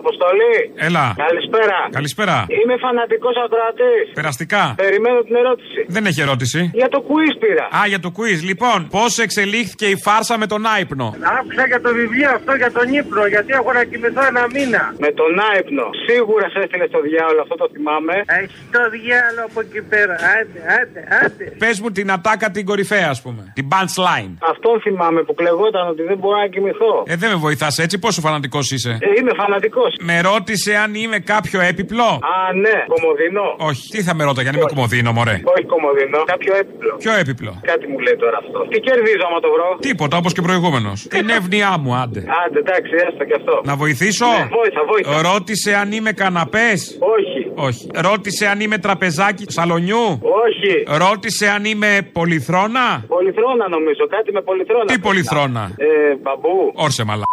Αποστολή. Έλα. Καλησπέρα. Καλησπέρα. Είμαι φανατικός ακροατής. Περαστικά. Περιμένω την ερώτηση. Δεν έχει ερώτηση. Για το quiz πήρα. Α, για το quiz. Λοιπόν, πώς εξελίχθηκε η φάρσα με τον άϊπνο. Άκουσα για το βιβλίο αυτό για τον ύπνο, γιατί έχω να κοιμηθώ ένα μήνα. Με τον άϊπνο. Σίγουρα σε έστειλε στο διάολο, αυτό το θυμάμαι. Έχει το διάολο από εκεί πέρα. Άντε, άντε, άντε. Πες μου την ατάκα την κορυφαία, ας πούμε. Την punchline. Αυτόν θυμάμαι που κλεγόταν ότι δεν μπορώ να κοιμηθώ. Ε, δεν με βοηθάς έτσι, πόσο φανατικός είσαι; Ε, είμαι φανατικός. Με ρώτησε αν είμαι κάποιο έπιπλο. Α, ναι, κομμωδινό. Όχι, τι θα με ρώταγε, αν είμαι κομμωδίνο, μωρέ; Όχι κομμωδινό, κάποιο έπιπλο. Ποιο έπιπλο; Κάτι μου λέει τώρα αυτό. Τι κερδίζω άμα το βρω; Τίποτα, όπως και προηγούμενος. Την εύνοιά μου, άντε. Άντε, εντάξει, έστω και αυτό. Να βοηθήσω; Ναι, βόηθα, βόηθα. Ρώτησε αν είμαι καναπές; Όχι. Όχι. Ρώτησε αν είμαι τραπεζάκι σαλονιού; Όχι. Ρώτησε αν είμαι πολυθρόνα; Πολυθρόνα νομίζω, κάτι με πολυθρόνα. Τι πολυθρόνα; Ε, μπαμπού. Όρσε μαλάκα.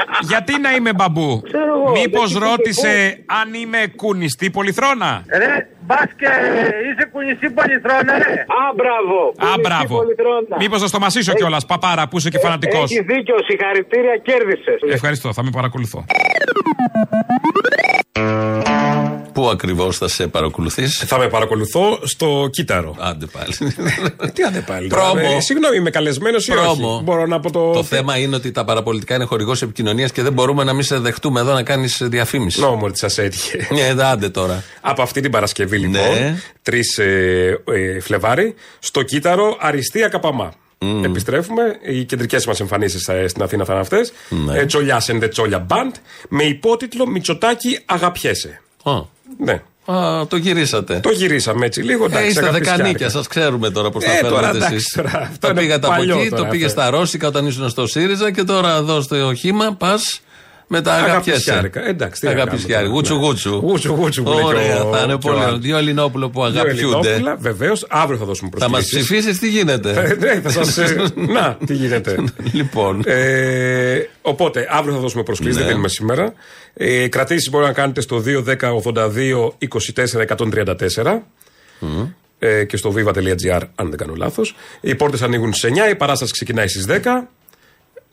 Γιατί να είμαι μπαμπού; Ξέρω εγώ. Μη Μήπως δεν ρώτησε αν είμαι κουνιστή πολυθρόνα; Ρε, μπας και είσαι κουνιστή πολυθρόνα, ρε. Α, μπράβο. Α, μπράβο. Μήπως θα στο μασίσω κιόλας, παπάρα που είσαι και φανατικός. Έχει δίκιο, συγχαρητήρια, κέρδισες. Ευχαριστώ, θα με παρακολουθώ. Πού ακριβώς θα σε παρακολουθήσει. Θα με παρακολουθώ στο κύτταρο. Άντε πάλι. Τι άντε πάλι. Πρόμο. Ε, Συγγνώμη, είμαι καλεσμένος ή Πρόμο. όχι. Μπορώ να πω το. Το θέμα είναι ότι τα παραπολιτικά είναι χορηγός επικοινωνίας και δεν μπορούμε να μην σε δεχτούμε εδώ να κάνεις διαφήμιση. Νόμο ότι σας έτυχε. Ναι, άντε τώρα. Από αυτή την Παρασκευή λοιπόν, Ναι. 3 ε, ε, Φλεβάρι, στο κύτταρο Αριστεία Καπαμά. Επιστρέφουμε. Οι κεντρικές μας εμφανίσεις στην Αθήνα θα είναι αυτές. Ναι. Ε, Τσολιάς and the Τσόλια Band. Με υπότιτλο Μητσοτάκι Αγαπιέσαι. Α. Ναι. Α, το γυρίσατε. Το γυρίσαμε έτσι λίγο. Ε, εντάξει, είστε αγαπησιάρικα. δεκανίκια, σας ξέρουμε τώρα πώς τα Ε, τώρα, φέρνετε εντάξει, εσεί. τώρα, αυτό Το είναι πήγατε από παλιό εκεί, τώρα το πήγε αυτό. στα Ρώσικα όταν ήσουν στο ΣΥΡΙΖΑ και τώρα εδώ στο χήμα πας με τα αγαπιέσαι. Αγαπησιάρικα. Εντάξει, τι να Αγαπησιάρικα. κάνουμε Γούτσου τώρα. γούτσου. Γούτσου γούτσου που λέει και Ωραία, ο- θα είναι και ο πολύ. άλλος. Δύο Ελληνόπουλο που Δύο αγαπιούνται. Ελληνόπουλα, βεβαίως. Αύριο θα δώσουμε Θα μας προσκλήσεις. ψηφίσεις, τι γίνεται; Ε, Ναι, θα σας... ε, Να, τι γίνεται. Λοιπόν. Ε, οπότε, αύριο θα δώσουμε προσκλήσεις, Ναι. δεν δίνουμε σήμερα. Ε, κρατήσεις μπορεί να κάνετε στο 2-10-82-24-134 ε, και στο viva.gr, αν δεν κάνω λάθος. Οι πόρτες ανοίγουν στις 9, η παράσταση ξεκινάει στις 10.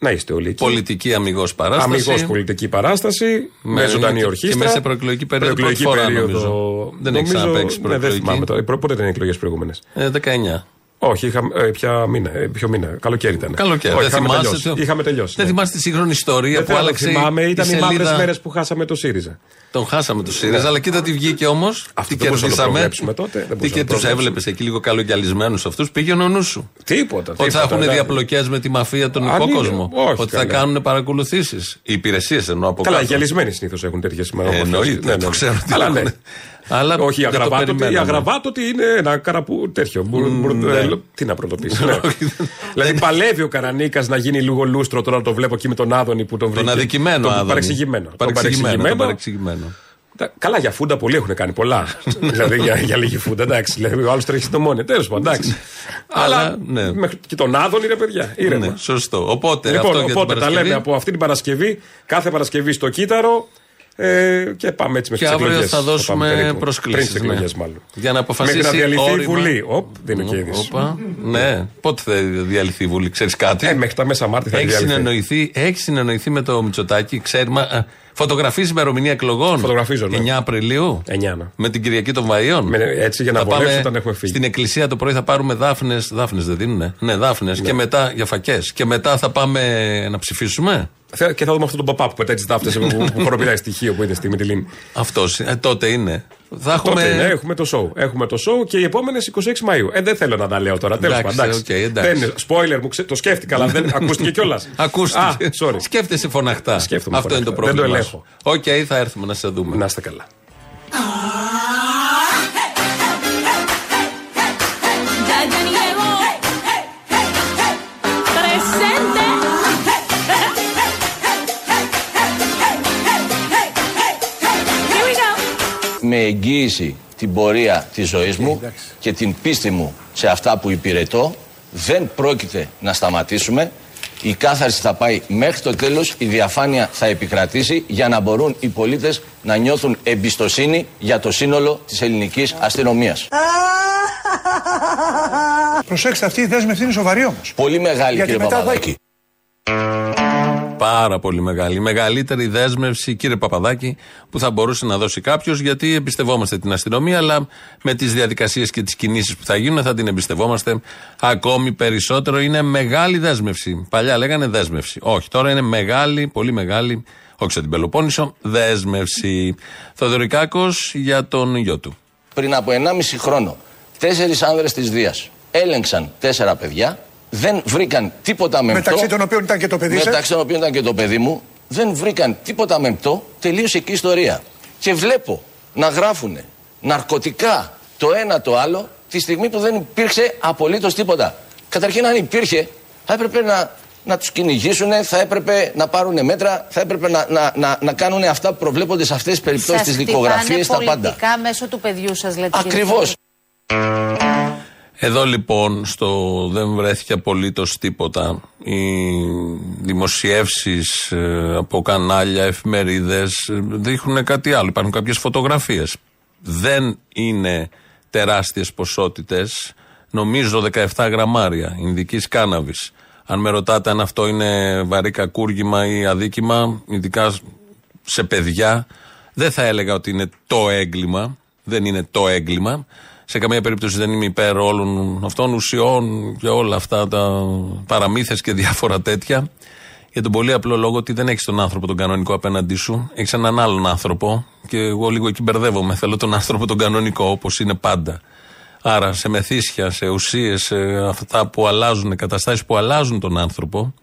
Να είστε όλοι εκεί. Πολιτική αμυγός παράσταση. Αμυγός πολιτική παράσταση, με, ζωντανή και- ορχήστρα. Και μέσα σε προεκλογική περίοδο. Προεκλογική πρώτη φορά, περίοδο. νομίζω. Δεν έχει Νομίζω- ξαναπέξει ναι, δεν προεκλογική. θυμάμαι τώρα. Προ- Πότε ήταν οι εκλογές προηγούμενες; Ε, 19. Όχι, είχαμε, ε, ποια μήνα, ε, ποιο μήνα. Καλοκαίρι ήταν. Καλοκαίρι. Όχι, Δεν είχαμε θυμάσαι τελειώσει. το- Είχαμε τελειώσει. Δεν ναι. θυμάστε τη σύγχρονη ιστορία Δεν που θέλω να άλλαξε. θυμάμαι, η ήταν οι μαύρες σελίδα. μέρες που χάσαμε το ΣΥΡΙΖΑ. Τον χάσαμε το ΣΥΡΙΖΑ, αλλά κοίτα τι βγήκε όμως. Τι δεν μπορούσαμε να το κερδίσαμε. προβλέψουμε τότε, δεν Τι μπορούσαμε και να το τους προβλέψουμε. έβλεπες εκεί λίγο καλογιαλισμένους αυτούς. Πήγε ο νου σου. Τίποτα. Ότι θα τίποτα, έχουν ναι. διαπλοκές με τη μαφία τον Αν είναι, υπόκοσμο. όχι, Ότι θα καλά. κάνουν παρακολουθήσεις. Οι υπηρεσίες εννοώ από Καλά, οι κάτω. γυαλισμένοι συνήθως έχουν τέτοιες Ε, εννοείται, το ξέρω ότι Αλλά έχουν. ναι. Αλλά Όχι, η δεν το αγραβάτοτη, η περιμέναμε. αγραβάτοτη είναι ένα καραπού τέτοιο. Μπουρ- μπουρ- ναι. ε, Τι να πρωτοποιήσει. ναι. δηλαδή παλεύει ο Καρανίκας να γίνει λίγο λούστρο τώρα το βλέπω εκεί με τον Άδωνη που τον βρήκε. Τον αδικημένο Τον Άδωνη. παρεξηγημένο. Τον Παρεξηγημένο. τον παρεξηγημένο. Τα- Καλά, για φούντα πολλοί έχουν κάνει πολλά. δηλαδή για, για λίγη φούντα, εντάξει. Δηλαδή, ο άλλος τρέχει στο μόνοι. Τέλος πάντων, εντάξει. Αλλά ναι. μέχρι και τον Άδωνη, ρε παιδιά. Ήρεμα. Ναι, σωστό. Οπότε, Λοιπόν, αυτό για την οπότε τα Παρασκευή. λέμε από αυτή την Παρασκευή, κάθε Παρασκευή στο Κύτταρο ε, και πάμε έτσι με Και τις αύριο εκλογές. θα δώσουμε προσκλήσει. Πριν τις εκλογές, μάλλον. Για να αποφασίσει. Μέχρι να διαλυθεί η όρημα. Βουλή. Οπ, δίνω και είδηση. Όπα. Ναι, πότε θα διαλυθεί η Βουλή, ξέρεις κάτι; Ε, μέχρι τα μέσα Μάρτη θα Έχει διαλυθεί. συνεννοηθεί, έχει συνεννοηθεί με το Μητσοτάκι, ξέρεις. Μα, α, φωτογραφίζει ημερομηνία εκλογών; Φωτογραφίζω, ναι. 9 Απριλίου; 9, ναι. Με την Κυριακή των Βαΐων. Με- έτσι για να Θα βολέψει πάμε όταν έχουμε φύγει. Στην εκκλησία το πρωί θα πάρουμε δάφνες. Δάφνες δεν δίνουνε; Ναι, δάφνες. Και μετά για φακές. Και μετά θα πάμε να ψηφίσουμε; Θε- Και θα δούμε αυτόν τον pop-up που πετάει τις ταύτε που, που χοροπηδάει στοιχείο που είναι στη Μιτιλίνη. Αυτός ε, τότε είναι. Θα έχουμε. Τότε, ναι, έχουμε το show. Έχουμε το show και οι επόμενες 26 Μαΐου. Ε, δεν θέλω να τα λέω τώρα. Τέλος Εντάξει, πάντων. οκ, εντάξει. Δεν είναι- Spoiler μου, ξε- το σκέφτηκα, αλλά δεν ακούστηκε κιόλας. Ακούστηκε. Α, sorry. Σκέφτεσαι φωναχτά. Σκέφτομαι Αυτό είναι το φωναχτά. Δεν πρόβλημα. το ελέγχω. Οκ, θα έρθουμε να σε δούμε. Να είστε καλά. Με εγγύηση την πορεία της ζωής μου και την πίστη μου σε αυτά που υπηρετώ δεν πρόκειται να σταματήσουμε. Η κάθαρση θα πάει μέχρι το τέλος η διαφάνεια θα επικρατήσει για να μπορούν οι πολίτες να νιώθουν εμπιστοσύνη για το σύνολο της ελληνικής αστυνομίας. Προσέξτε, αυτή η δέσμευση είναι σοβαρή όμως. Πολύ μεγάλη Γιατί κύριε μετά θα- Παπαδάκη Πάρα πολύ μεγάλη. Η μεγαλύτερη δέσμευση, κύριε Παπαδάκη, που θα μπορούσε να δώσει κάποιος, γιατί εμπιστευόμαστε την αστυνομία, αλλά με τις διαδικασίες και τις κινήσεις που θα γίνουν θα την εμπιστευόμαστε ακόμη περισσότερο. Είναι μεγάλη δέσμευση. Παλιά λέγανε δέσμευση. Όχι, τώρα είναι μεγάλη, πολύ μεγάλη, όχι σαν την Πελοπόννησο, δέσμευση. Θοδωρικάκο για τον γιο του. πριν από 1,5 χρόνο τέσσερις άνδρες της Δίας έλεγξαν τέσσερα παιδιά δεν βρήκαν τίποτα μεμπτό Μεταξύ των οποίων ήταν και το παιδί σας. μεταξύ των οποίων ήταν και το παιδί μου δεν βρήκαν τίποτα μεμπτό τελείωσε εκεί η ιστορία και βλέπω να γράφουν ναρκωτικά το ένα το άλλο τη στιγμή που δεν υπήρξε απολύτως τίποτα καταρχήν αν υπήρχε θα έπρεπε να, να τους κυνηγήσουν θα έπρεπε να πάρουν μέτρα θα έπρεπε να, να, να, να κάνουν αυτά που προβλέπονται σε αυτές τις περιπτώσεις Σας τις χτυπάνε δικογραφίες τα πάντα πολιτικά μέσω του παιδιού σας λέτε. κύριε Ακριβώς. Εδώ λοιπόν στο δεν βρέθηκε απολύτως τίποτα. Οι δημοσιεύσεις από κανάλια, εφημερίδες δείχνουν κάτι άλλο. Υπάρχουν κάποιες φωτογραφίες. Δεν είναι τεράστιες ποσότητες. Νομίζω 17 γραμμάρια Ινδικής κάναβης. Αν με ρωτάτε αν αυτό είναι βαρύ κακούργημα ή αδίκημα, ειδικά σε παιδιά, δεν θα έλεγα ότι είναι το έγκλημα. Δεν είναι το έγκλημα. Σε καμία περίπτωση δεν είμαι υπέρ όλων αυτών ουσιών και όλα αυτά τα παραμύθες και διάφορα τέτοια. Για τον πολύ απλό λόγο ότι δεν έχεις τον άνθρωπο τον κανονικό απέναντί σου. Έχεις έναν άλλον άνθρωπο και εγώ λίγο εκεί μπερδεύομαι. Θέλω τον άνθρωπο τον κανονικό όπως είναι πάντα. Άρα σε μεθύσια, σε ουσίες, σε αυτά που αλλάζουν, καταστάσεις που αλλάζουν τον άνθρωπο,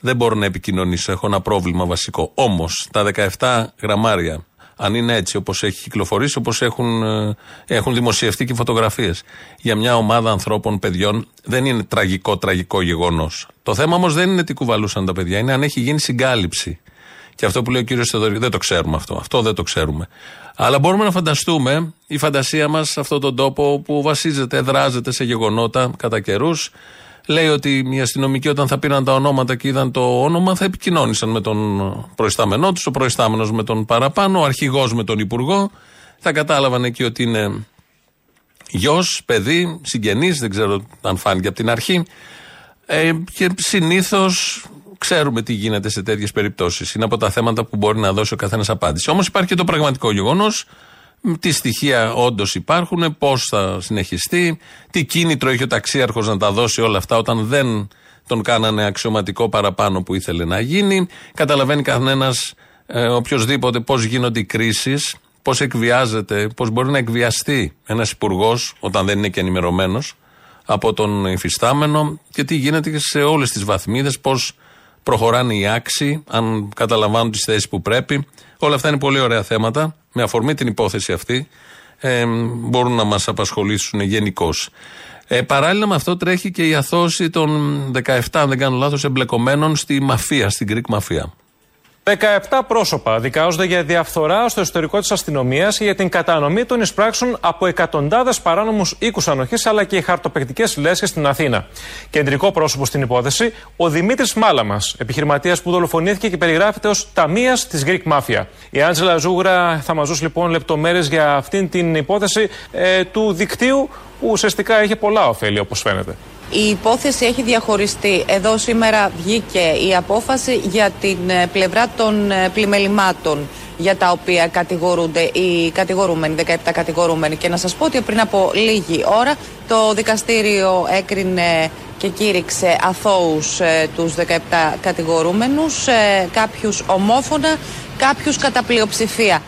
δεν μπορώ να επικοινωνήσω. Έχω ένα πρόβλημα βασικό. Όμως τα 17 γραμμάρια αν είναι έτσι όπως έχει κυκλοφορήσει, όπως έχουν, ε, έχουν δημοσιευτεί και φωτογραφίες. Για μια ομάδα ανθρώπων, παιδιών, δεν είναι τραγικό, τραγικό γεγονός. Το θέμα όμως δεν είναι τι κουβαλούσαν τα παιδιά, είναι αν έχει γίνει συγκάλυψη. Και αυτό που λέει ο κύριος Θεοδωρή, δεν το ξέρουμε αυτό. Αυτό δεν το ξέρουμε. Αλλά μπορούμε να φανταστούμε η φαντασία μας σε αυτόν τον τόπο που βασίζεται, δράζεται σε γεγονότα κατά καιρούς. Λέει ότι οι αστυνομικοί όταν θα πήραν τα ονόματα και είδαν το όνομα θα επικοινώνησαν με τον προϊστάμενό τους, ο προϊστάμενος με τον παραπάνω, ο αρχηγός με τον υπουργό. Θα κατάλαβαν εκεί ότι είναι γιος, παιδί, συγγενής, δεν ξέρω αν φάνηκε από την αρχή. Ε, και συνήθως ξέρουμε τι γίνεται σε τέτοιες περιπτώσεις. Είναι από τα θέματα που μπορεί να δώσει ο καθένας απάντηση. Όμως υπάρχει και το πραγματικό γεγονός τι στοιχεία όντως υπάρχουν, πώς θα συνεχιστεί, τι κίνητρο έχει ο ταξίαρχος να τα δώσει όλα αυτά όταν δεν τον κάνανε αξιωματικό παραπάνω που ήθελε να γίνει. Καταλαβαίνει κανένας, ε, οποιοδήποτε, πώς γίνονται οι κρίσεις, πώς εκβιάζεται, πώς μπορεί να εκβιαστεί ένας υπουργός όταν δεν είναι και ενημερωμένος από τον υφιστάμενο και τι γίνεται σε όλες τις βαθμίδες, πώς προχωράνε οι άξιοι, αν καταλαμβάνουν τις θέσεις που πρέπει. Όλα αυτά είναι πολύ ωραία θέματα. Με αφορμή την υπόθεση αυτή, ε, μπορούν να μας απασχολήσουν γενικώς. Ε, παράλληλα με αυτό τρέχει και η αθώση των 17, αν δεν κάνω λάθος, εμπλεκομένων στη μαφία, στην Greek μαφία. 17 πρόσωπα δικάζονται για διαφθορά στο εσωτερικό της αστυνομίας για την κατανομή των εισπράξεων από εκατοντάδες παράνομους οίκους ανοχής αλλά και χαρτοπεκτικέ λέσχες στην Αθήνα. Κεντρικό πρόσωπο στην υπόθεση, ο Δημήτρης Μάλαμας, επιχειρηματίας που δολοφονήθηκε και περιγράφεται ως ταμείας της Greek Mafia. Η Άντζελα Ζούγρα θα μας δώσει λοιπόν λεπτομέρειες για αυτήν την υπόθεση ε, του δικτύου που ουσιαστικά έχει πολλά ωφέλη όπως φαίνεται. Η υπόθεση έχει διαχωριστεί. Εδώ σήμερα βγήκε η απόφαση για την ε, πλευρά των ε, πλημελημάτων για τα οποία κατηγορούνται οι κατηγορούμενοι, 17 κατηγορούμενοι. Και να σας πω ότι πριν από λίγη ώρα το δικαστήριο έκρινε και κήρυξε αθώους ε, τους 17 κατηγορούμενους, ε, κάποιους ομόφωνα, κάποιους κατά πλειοψηφία.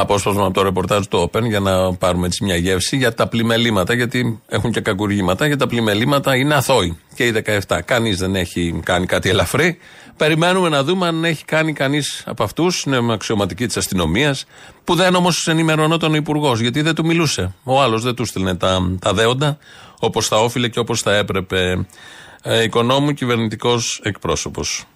Απόσπασμα από το ρεπορτάζ του Open για να πάρουμε έτσι μια γεύση για τα πλημελήματα, γιατί έχουν και κακουργήματα. Για τα πλημελήματα είναι αθώοι και οι 17. Κανείς δεν έχει κάνει κάτι ελαφρύ. Περιμένουμε να δούμε αν έχει κάνει κανείς από αυτούς, είναι αξιωματική της αστυνομίας, που δεν όμως ενημερωνόταν ο Υπουργός, γιατί δεν του μιλούσε. Ο άλλος δεν του στείλνε τα, τα δέοντα όπως θα όφιλε και όπως θα έπρεπε. Ε, οικονόμου κυβερνητικός εκπρόσωπος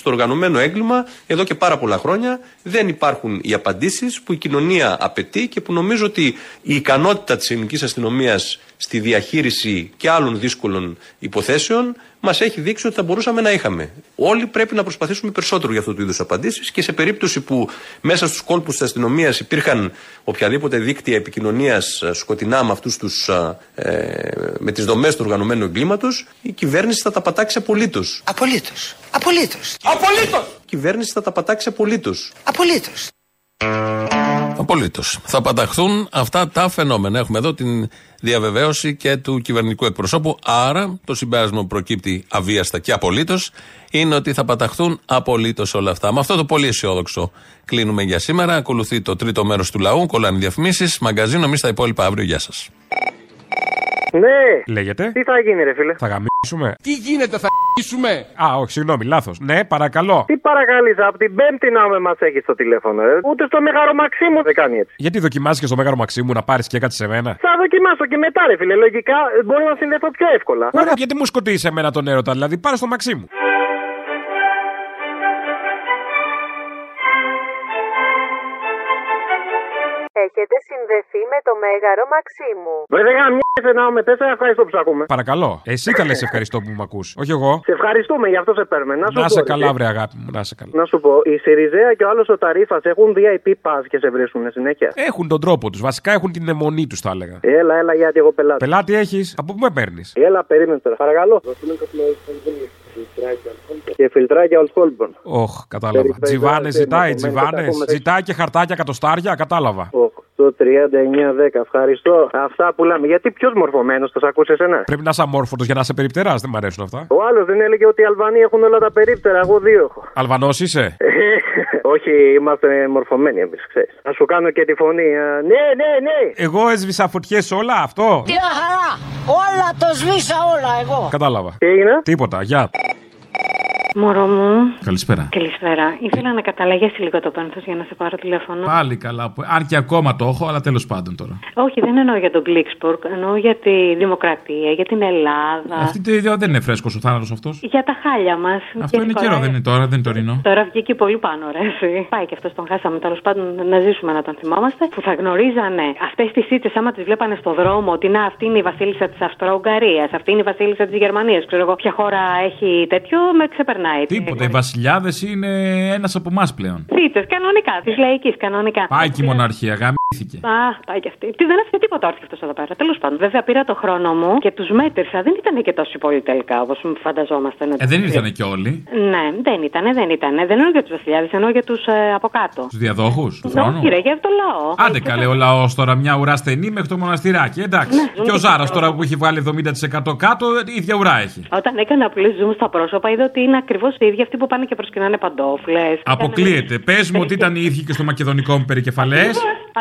στο οργανωμένο έγκλημα εδώ και πάρα πολλά χρόνια δεν υπάρχουν οι απαντήσεις που η κοινωνία απαιτεί και που νομίζω ότι η ικανότητα της ελληνικής αστυνομίας στη διαχείριση και άλλων δύσκολων υποθέσεων μας έχει δείξει ότι θα μπορούσαμε να είχαμε. Όλοι πρέπει να προσπαθήσουμε περισσότερο για αυτού του είδους απαντήσεις και σε περίπτωση που μέσα στους κόλπους της αστυνομίας υπήρχαν οποιαδήποτε δίκτυα επικοινωνίας σκοτεινά με, αυτούς τους, ε, με τις δομές του οργανωμένου εγκλήματος, η κυβέρνηση θα τα πατάξει απολύτως. Απολύτως. Απολύτως. Απολύτως! Η κυβέρνηση θα τα πατάξει απολύτως. Απολύτως. Απολύτως. Θα παταχθούν αυτά τα φαινόμενα. Έχουμε εδώ την διαβεβαίωση και του κυβερνητικού εκπροσώπου. Άρα, το συμπέρασμα που προκύπτει αβίαστα και απολύτως είναι ότι θα παταχθούν απολύτως όλα αυτά. Με αυτό το πολύ αισιόδοξο κλείνουμε για σήμερα. Ακολουθεί το τρίτο μέρος του λαού. Κολλάνε διαφημίσεις. Μαγκαζίνο, εμείς τα υπόλοιπα αύριο. Γεια σας. Ναι. Λέγεται. Τι θα γίνει, ρε φίλε; Θα γαμίσουμε. Τι γίνεται, θα γαμίσουμε; Α, όχι, συγγνώμη, λάθος. Ναι, παρακαλώ. Τι παρακαλείς, από την Πέμπτη να με μας έχεις στο τηλέφωνο, ρε. Ούτε στο Μέγαρο Μαξίμου δεν κάνει έτσι. Γιατί δοκιμάζεις και στο μέγαρο Μαξίμου να πάρεις και κάτι σε μένα; Θα δοκιμάσω και μετά, ρε φίλε. Λογικά ε, μπορεί να συνδεθώ πιο εύκολα. Ωραία, γιατί μου σκοτείσαι εμένα τον έρωτα, δηλαδή πάρε στο Μαξίμου. Έχετε συνδεθεί με το Μέγαρο Μαξίμου. Βρε δεν γαμιέσαι να με τέσσερα ευχαριστώ που σ' ακούμε. Παρακαλώ. Εσύ θα λες ευχαριστώ που με ακούς. Όχι εγώ. Σε ευχαριστούμε, γι' αυτό σε παίρνουμε. Να, σου Να πω, σε ρε, καλά, βρε αγάπη μου. Να σε καλά. Να σου πω, η Σιριζέα και ο άλλος ο Ταρήφα έχουν VIP pass και σε βρίσκουν συνέχεια. Έχουν τον τρόπο τους. Βασικά έχουν την αιμονή τους, θα έλεγα. Έλα, έλα, γιατί εγώ πελάτη. Πελάτη έχεις; Από πού με παίρνεις; Έλα, περίμενε τώρα. Παρακαλώ. Και φιλτράκια Ολτχόλμπον. Όχ, κατάλαβα. Περιφέρεια, Τζιβάνες περιφέρεια, ζητάει, περιφέρεια, τζιβάνες. έχουμε Ζητάει και χαρτάκια κατοστάρια, κατάλαβα. 8, 39, 10. Ευχαριστώ. Αυτά που λέμε. Γιατί ποιος μορφωμένος θα σε ακούσει εσένα; Πρέπει να είσαι αμόρφωτος για να είσαι περιπτεράς, δεν μ' αρέσουν αυτά. Ο άλλος δεν έλεγε ότι οι Αλβανοί έχουν όλα τα περίπτερα. Εγώ δύο έχω. Αλβανός είσαι; Όχι, είμαστε μορφωμένοι εμείς, ξέρεις. Να σου κάνω και τη φωνή. α, Ναι, ναι, ναι. Εγώ έσβησα φωτιές όλα, αυτό. Μια χαρά! Όλα το σβήσα όλα εγώ. Κατάλαβα. Τι έγινε; Τίποτα, γεια. Μωρό μου. Καλησπέρα. Καλησπέρα. Ήθελα να καταλαγέσει λίγο το πένθο για να σε πάρω τηλέφωνο. Πάλι καλά. που- Αν και ακόμα το έχω, αλλά τέλος πάντων τώρα. Όχι, δεν εννοώ για τον Γκλίξπουργκ. Εννοώ για τη δημοκρατία, για την Ελλάδα. Αυτή τη ιδέα δεν είναι φρέσκος ο θάνατος αυτός. Για τα χάλια μας. Αυτό είναι καιρό, δεν είναι τώρα, δεν είναι τωρινό. Τώρα βγήκε πολύ πάνω, ρε. εσύ. Πάει και αυτός τον χάσαμε. Τέλος πάντων, να ζήσουμε να τον θυμόμαστε. Που θα γνωρίζανε αυτές τις ήττε, άμα τις βλέπανε στο δρόμο, ότι να, αυτή είναι η βασίλισσα της Αυστρο-Ουγγαρίας, αυτή είναι η βασίλισσα της Γερμανίας. Ξέρω εγώ, ποια χώρα έχει τέτοιο, με ξεπερνάει. Τίποτα. Οι βασιλιάδες είναι ένας από εμάς πλέον. Θήτε, κανονικά, τη λαϊκή, κανονικά. Πάει και η μοναρχία, γαμήθηκε. Α, πάει και αυτή. Τι δεν έφυγε τίποτα όρθιο αυτός εδώ πέρα. Τέλος πάντων, βέβαια πήρα το χρόνο μου και τους μέτρησα. Δεν ήταν και τόσοι πολλοί τελικά όπως φανταζόμασταν. Ε, δεν ήρθαν και όλοι. Ναι, δεν ήταν, δεν ήταν. Δεν εννοώ για τους βασιλιάδες, εννοώ για τους ε, από κάτω. Τους διαδόχους του θρόνου. Όχι, ρε, για το λαό. Άντε καλέ ο λαός τώρα, μια ουρά στενή μέχρι το μοναστηράκι. Εντάξει. Ναι, και ο ζουν Ζάρας και τώρα που έχει βγάλει 70% κάτω, η ίδια ουρά έχει. Όταν έκανα απλή zoom στα πρόσωπα, είδα ότι είναι ακριβώς οι ίδιοι αυτοί που πάνε και προσκυνάνε παντόφλες. Αποκλείεται. Πες μου ότι ήταν οι ίδιοι και στο μακεδονικό μου περικεφαλές.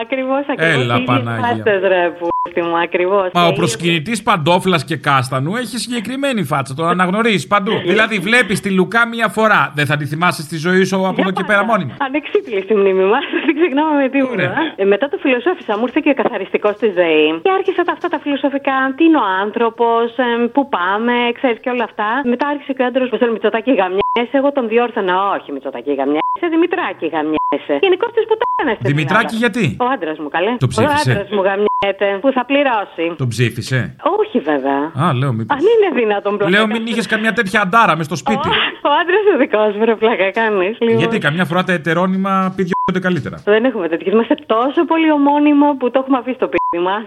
Ακριβώς, ακριβώς. Έλα, Παναγία. ρε, που μου, ακριβώς. Μα ο προσκυνητής παντόφλα και κάστανου έχει συγκεκριμένη φάτσα. Το αναγνωρίζεις παντού. δηλαδή βλέπεις τη Λουκά μία φορά. Δεν θα τη θυμάσαι στη ζωή σου από εδώ και πέρα μόνιμα. Ανεξίτηλη στη μνήμη μας, δεν ξεχνάμε με τίποτα. Ε, μετά το φιλοσόφισα, μου ήρθε και ο καθαριστικός στη ζωή. Και άρχισα τα, αυτά τα φιλοσοφικά. Τι είναι ο άνθρωπος, πού πάμε, ξέρεις και όλα αυτά. Μετά άρχισε και ο άντρο που θέλει Μητσοτάκι γαμιέσαι. Εγώ τον διόρθωνα, όχι Μητσοτάκι γαμιέσαι, Δημητράκι γαμιέσαι. Γενικώς τη πουτάνες. Δημητράκη γιατί; Ο άντρας μου, καλέ. Το ψήφισε; Ο άντρας μου γαμιέται, που θα πληρώσει. Τον ψήφισε; Όχι βέβαια. Α, λέω μήπως. Αν είναι δυνατόν πλάκα. Λέω μην είχες καμιά τέτοια αντάρα μες στο σπίτι. Ο άντρας ο δικός μου, ρε πλάκα κάνεις. Γιατί καμιά φορά τα ετερόνυμα πηδιώνται καλύτερα. Δεν έχουμε τέτοιες. Είμαστε τόσο πολύ ομώνυμο που το έχουμε αφήσει το πίδι μα.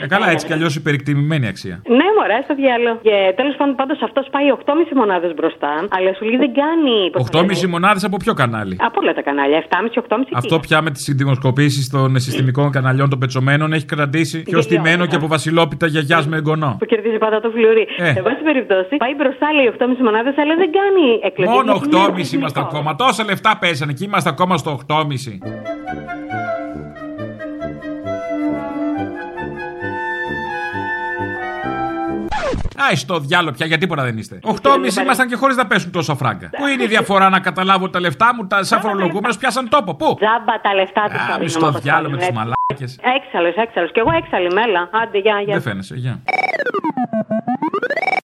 Ε, καλά, έτσι κι αλλιώς υπερηκτιμημένη αξία. Ναι, μωρέ, στο διάλογο. Και τέλος πάντων, πάντως αυτός πάει 8,5 μονάδες μπροστά. Αλλά σου λέει δεν κάνει. 8,5 μονάδες από ποιο κανάλι; Από όλα τα κανάλια. 7,5-8,5 Αυτό πια με τις δημοσκοπήσεις των συστημικών καναλιών των πετσομένων έχει κρατήσει πιο στημένο και από βασιλόπιτα γιαγιά με εγγονό. Που κερδίζει πάντα το φλουρί. Ε. Εν πάση περιπτώσει, πάει μπροστά λέει 8,5 μονάδες, αλλά δεν κάνει εκλογές. Μόνο 8,5 είμαστε ακόμα. Τόσα λεφτά πέσανε και είμαστε ακόμα στο 8,5. Άι στο διάλο πια, για τίποτα δεν είστε. 8,5 ήμασταν και χωρίς να πέσουν τόσο φράγκα. Πού είναι η διαφορά να καταλάβω ότι τα λεφτά μου, τα σαν φορολογούμενος πιάσαν τόπο. Πού; Τζάμπα τα λεφτά τους Α, μη στο διάλο με τις μαλάκες. Έξαλλος, έξαλλος. Κι εγώ έξαλλη μέλα. Άντε, γεια, γεια. Δεν φαίνεσαι, γεια.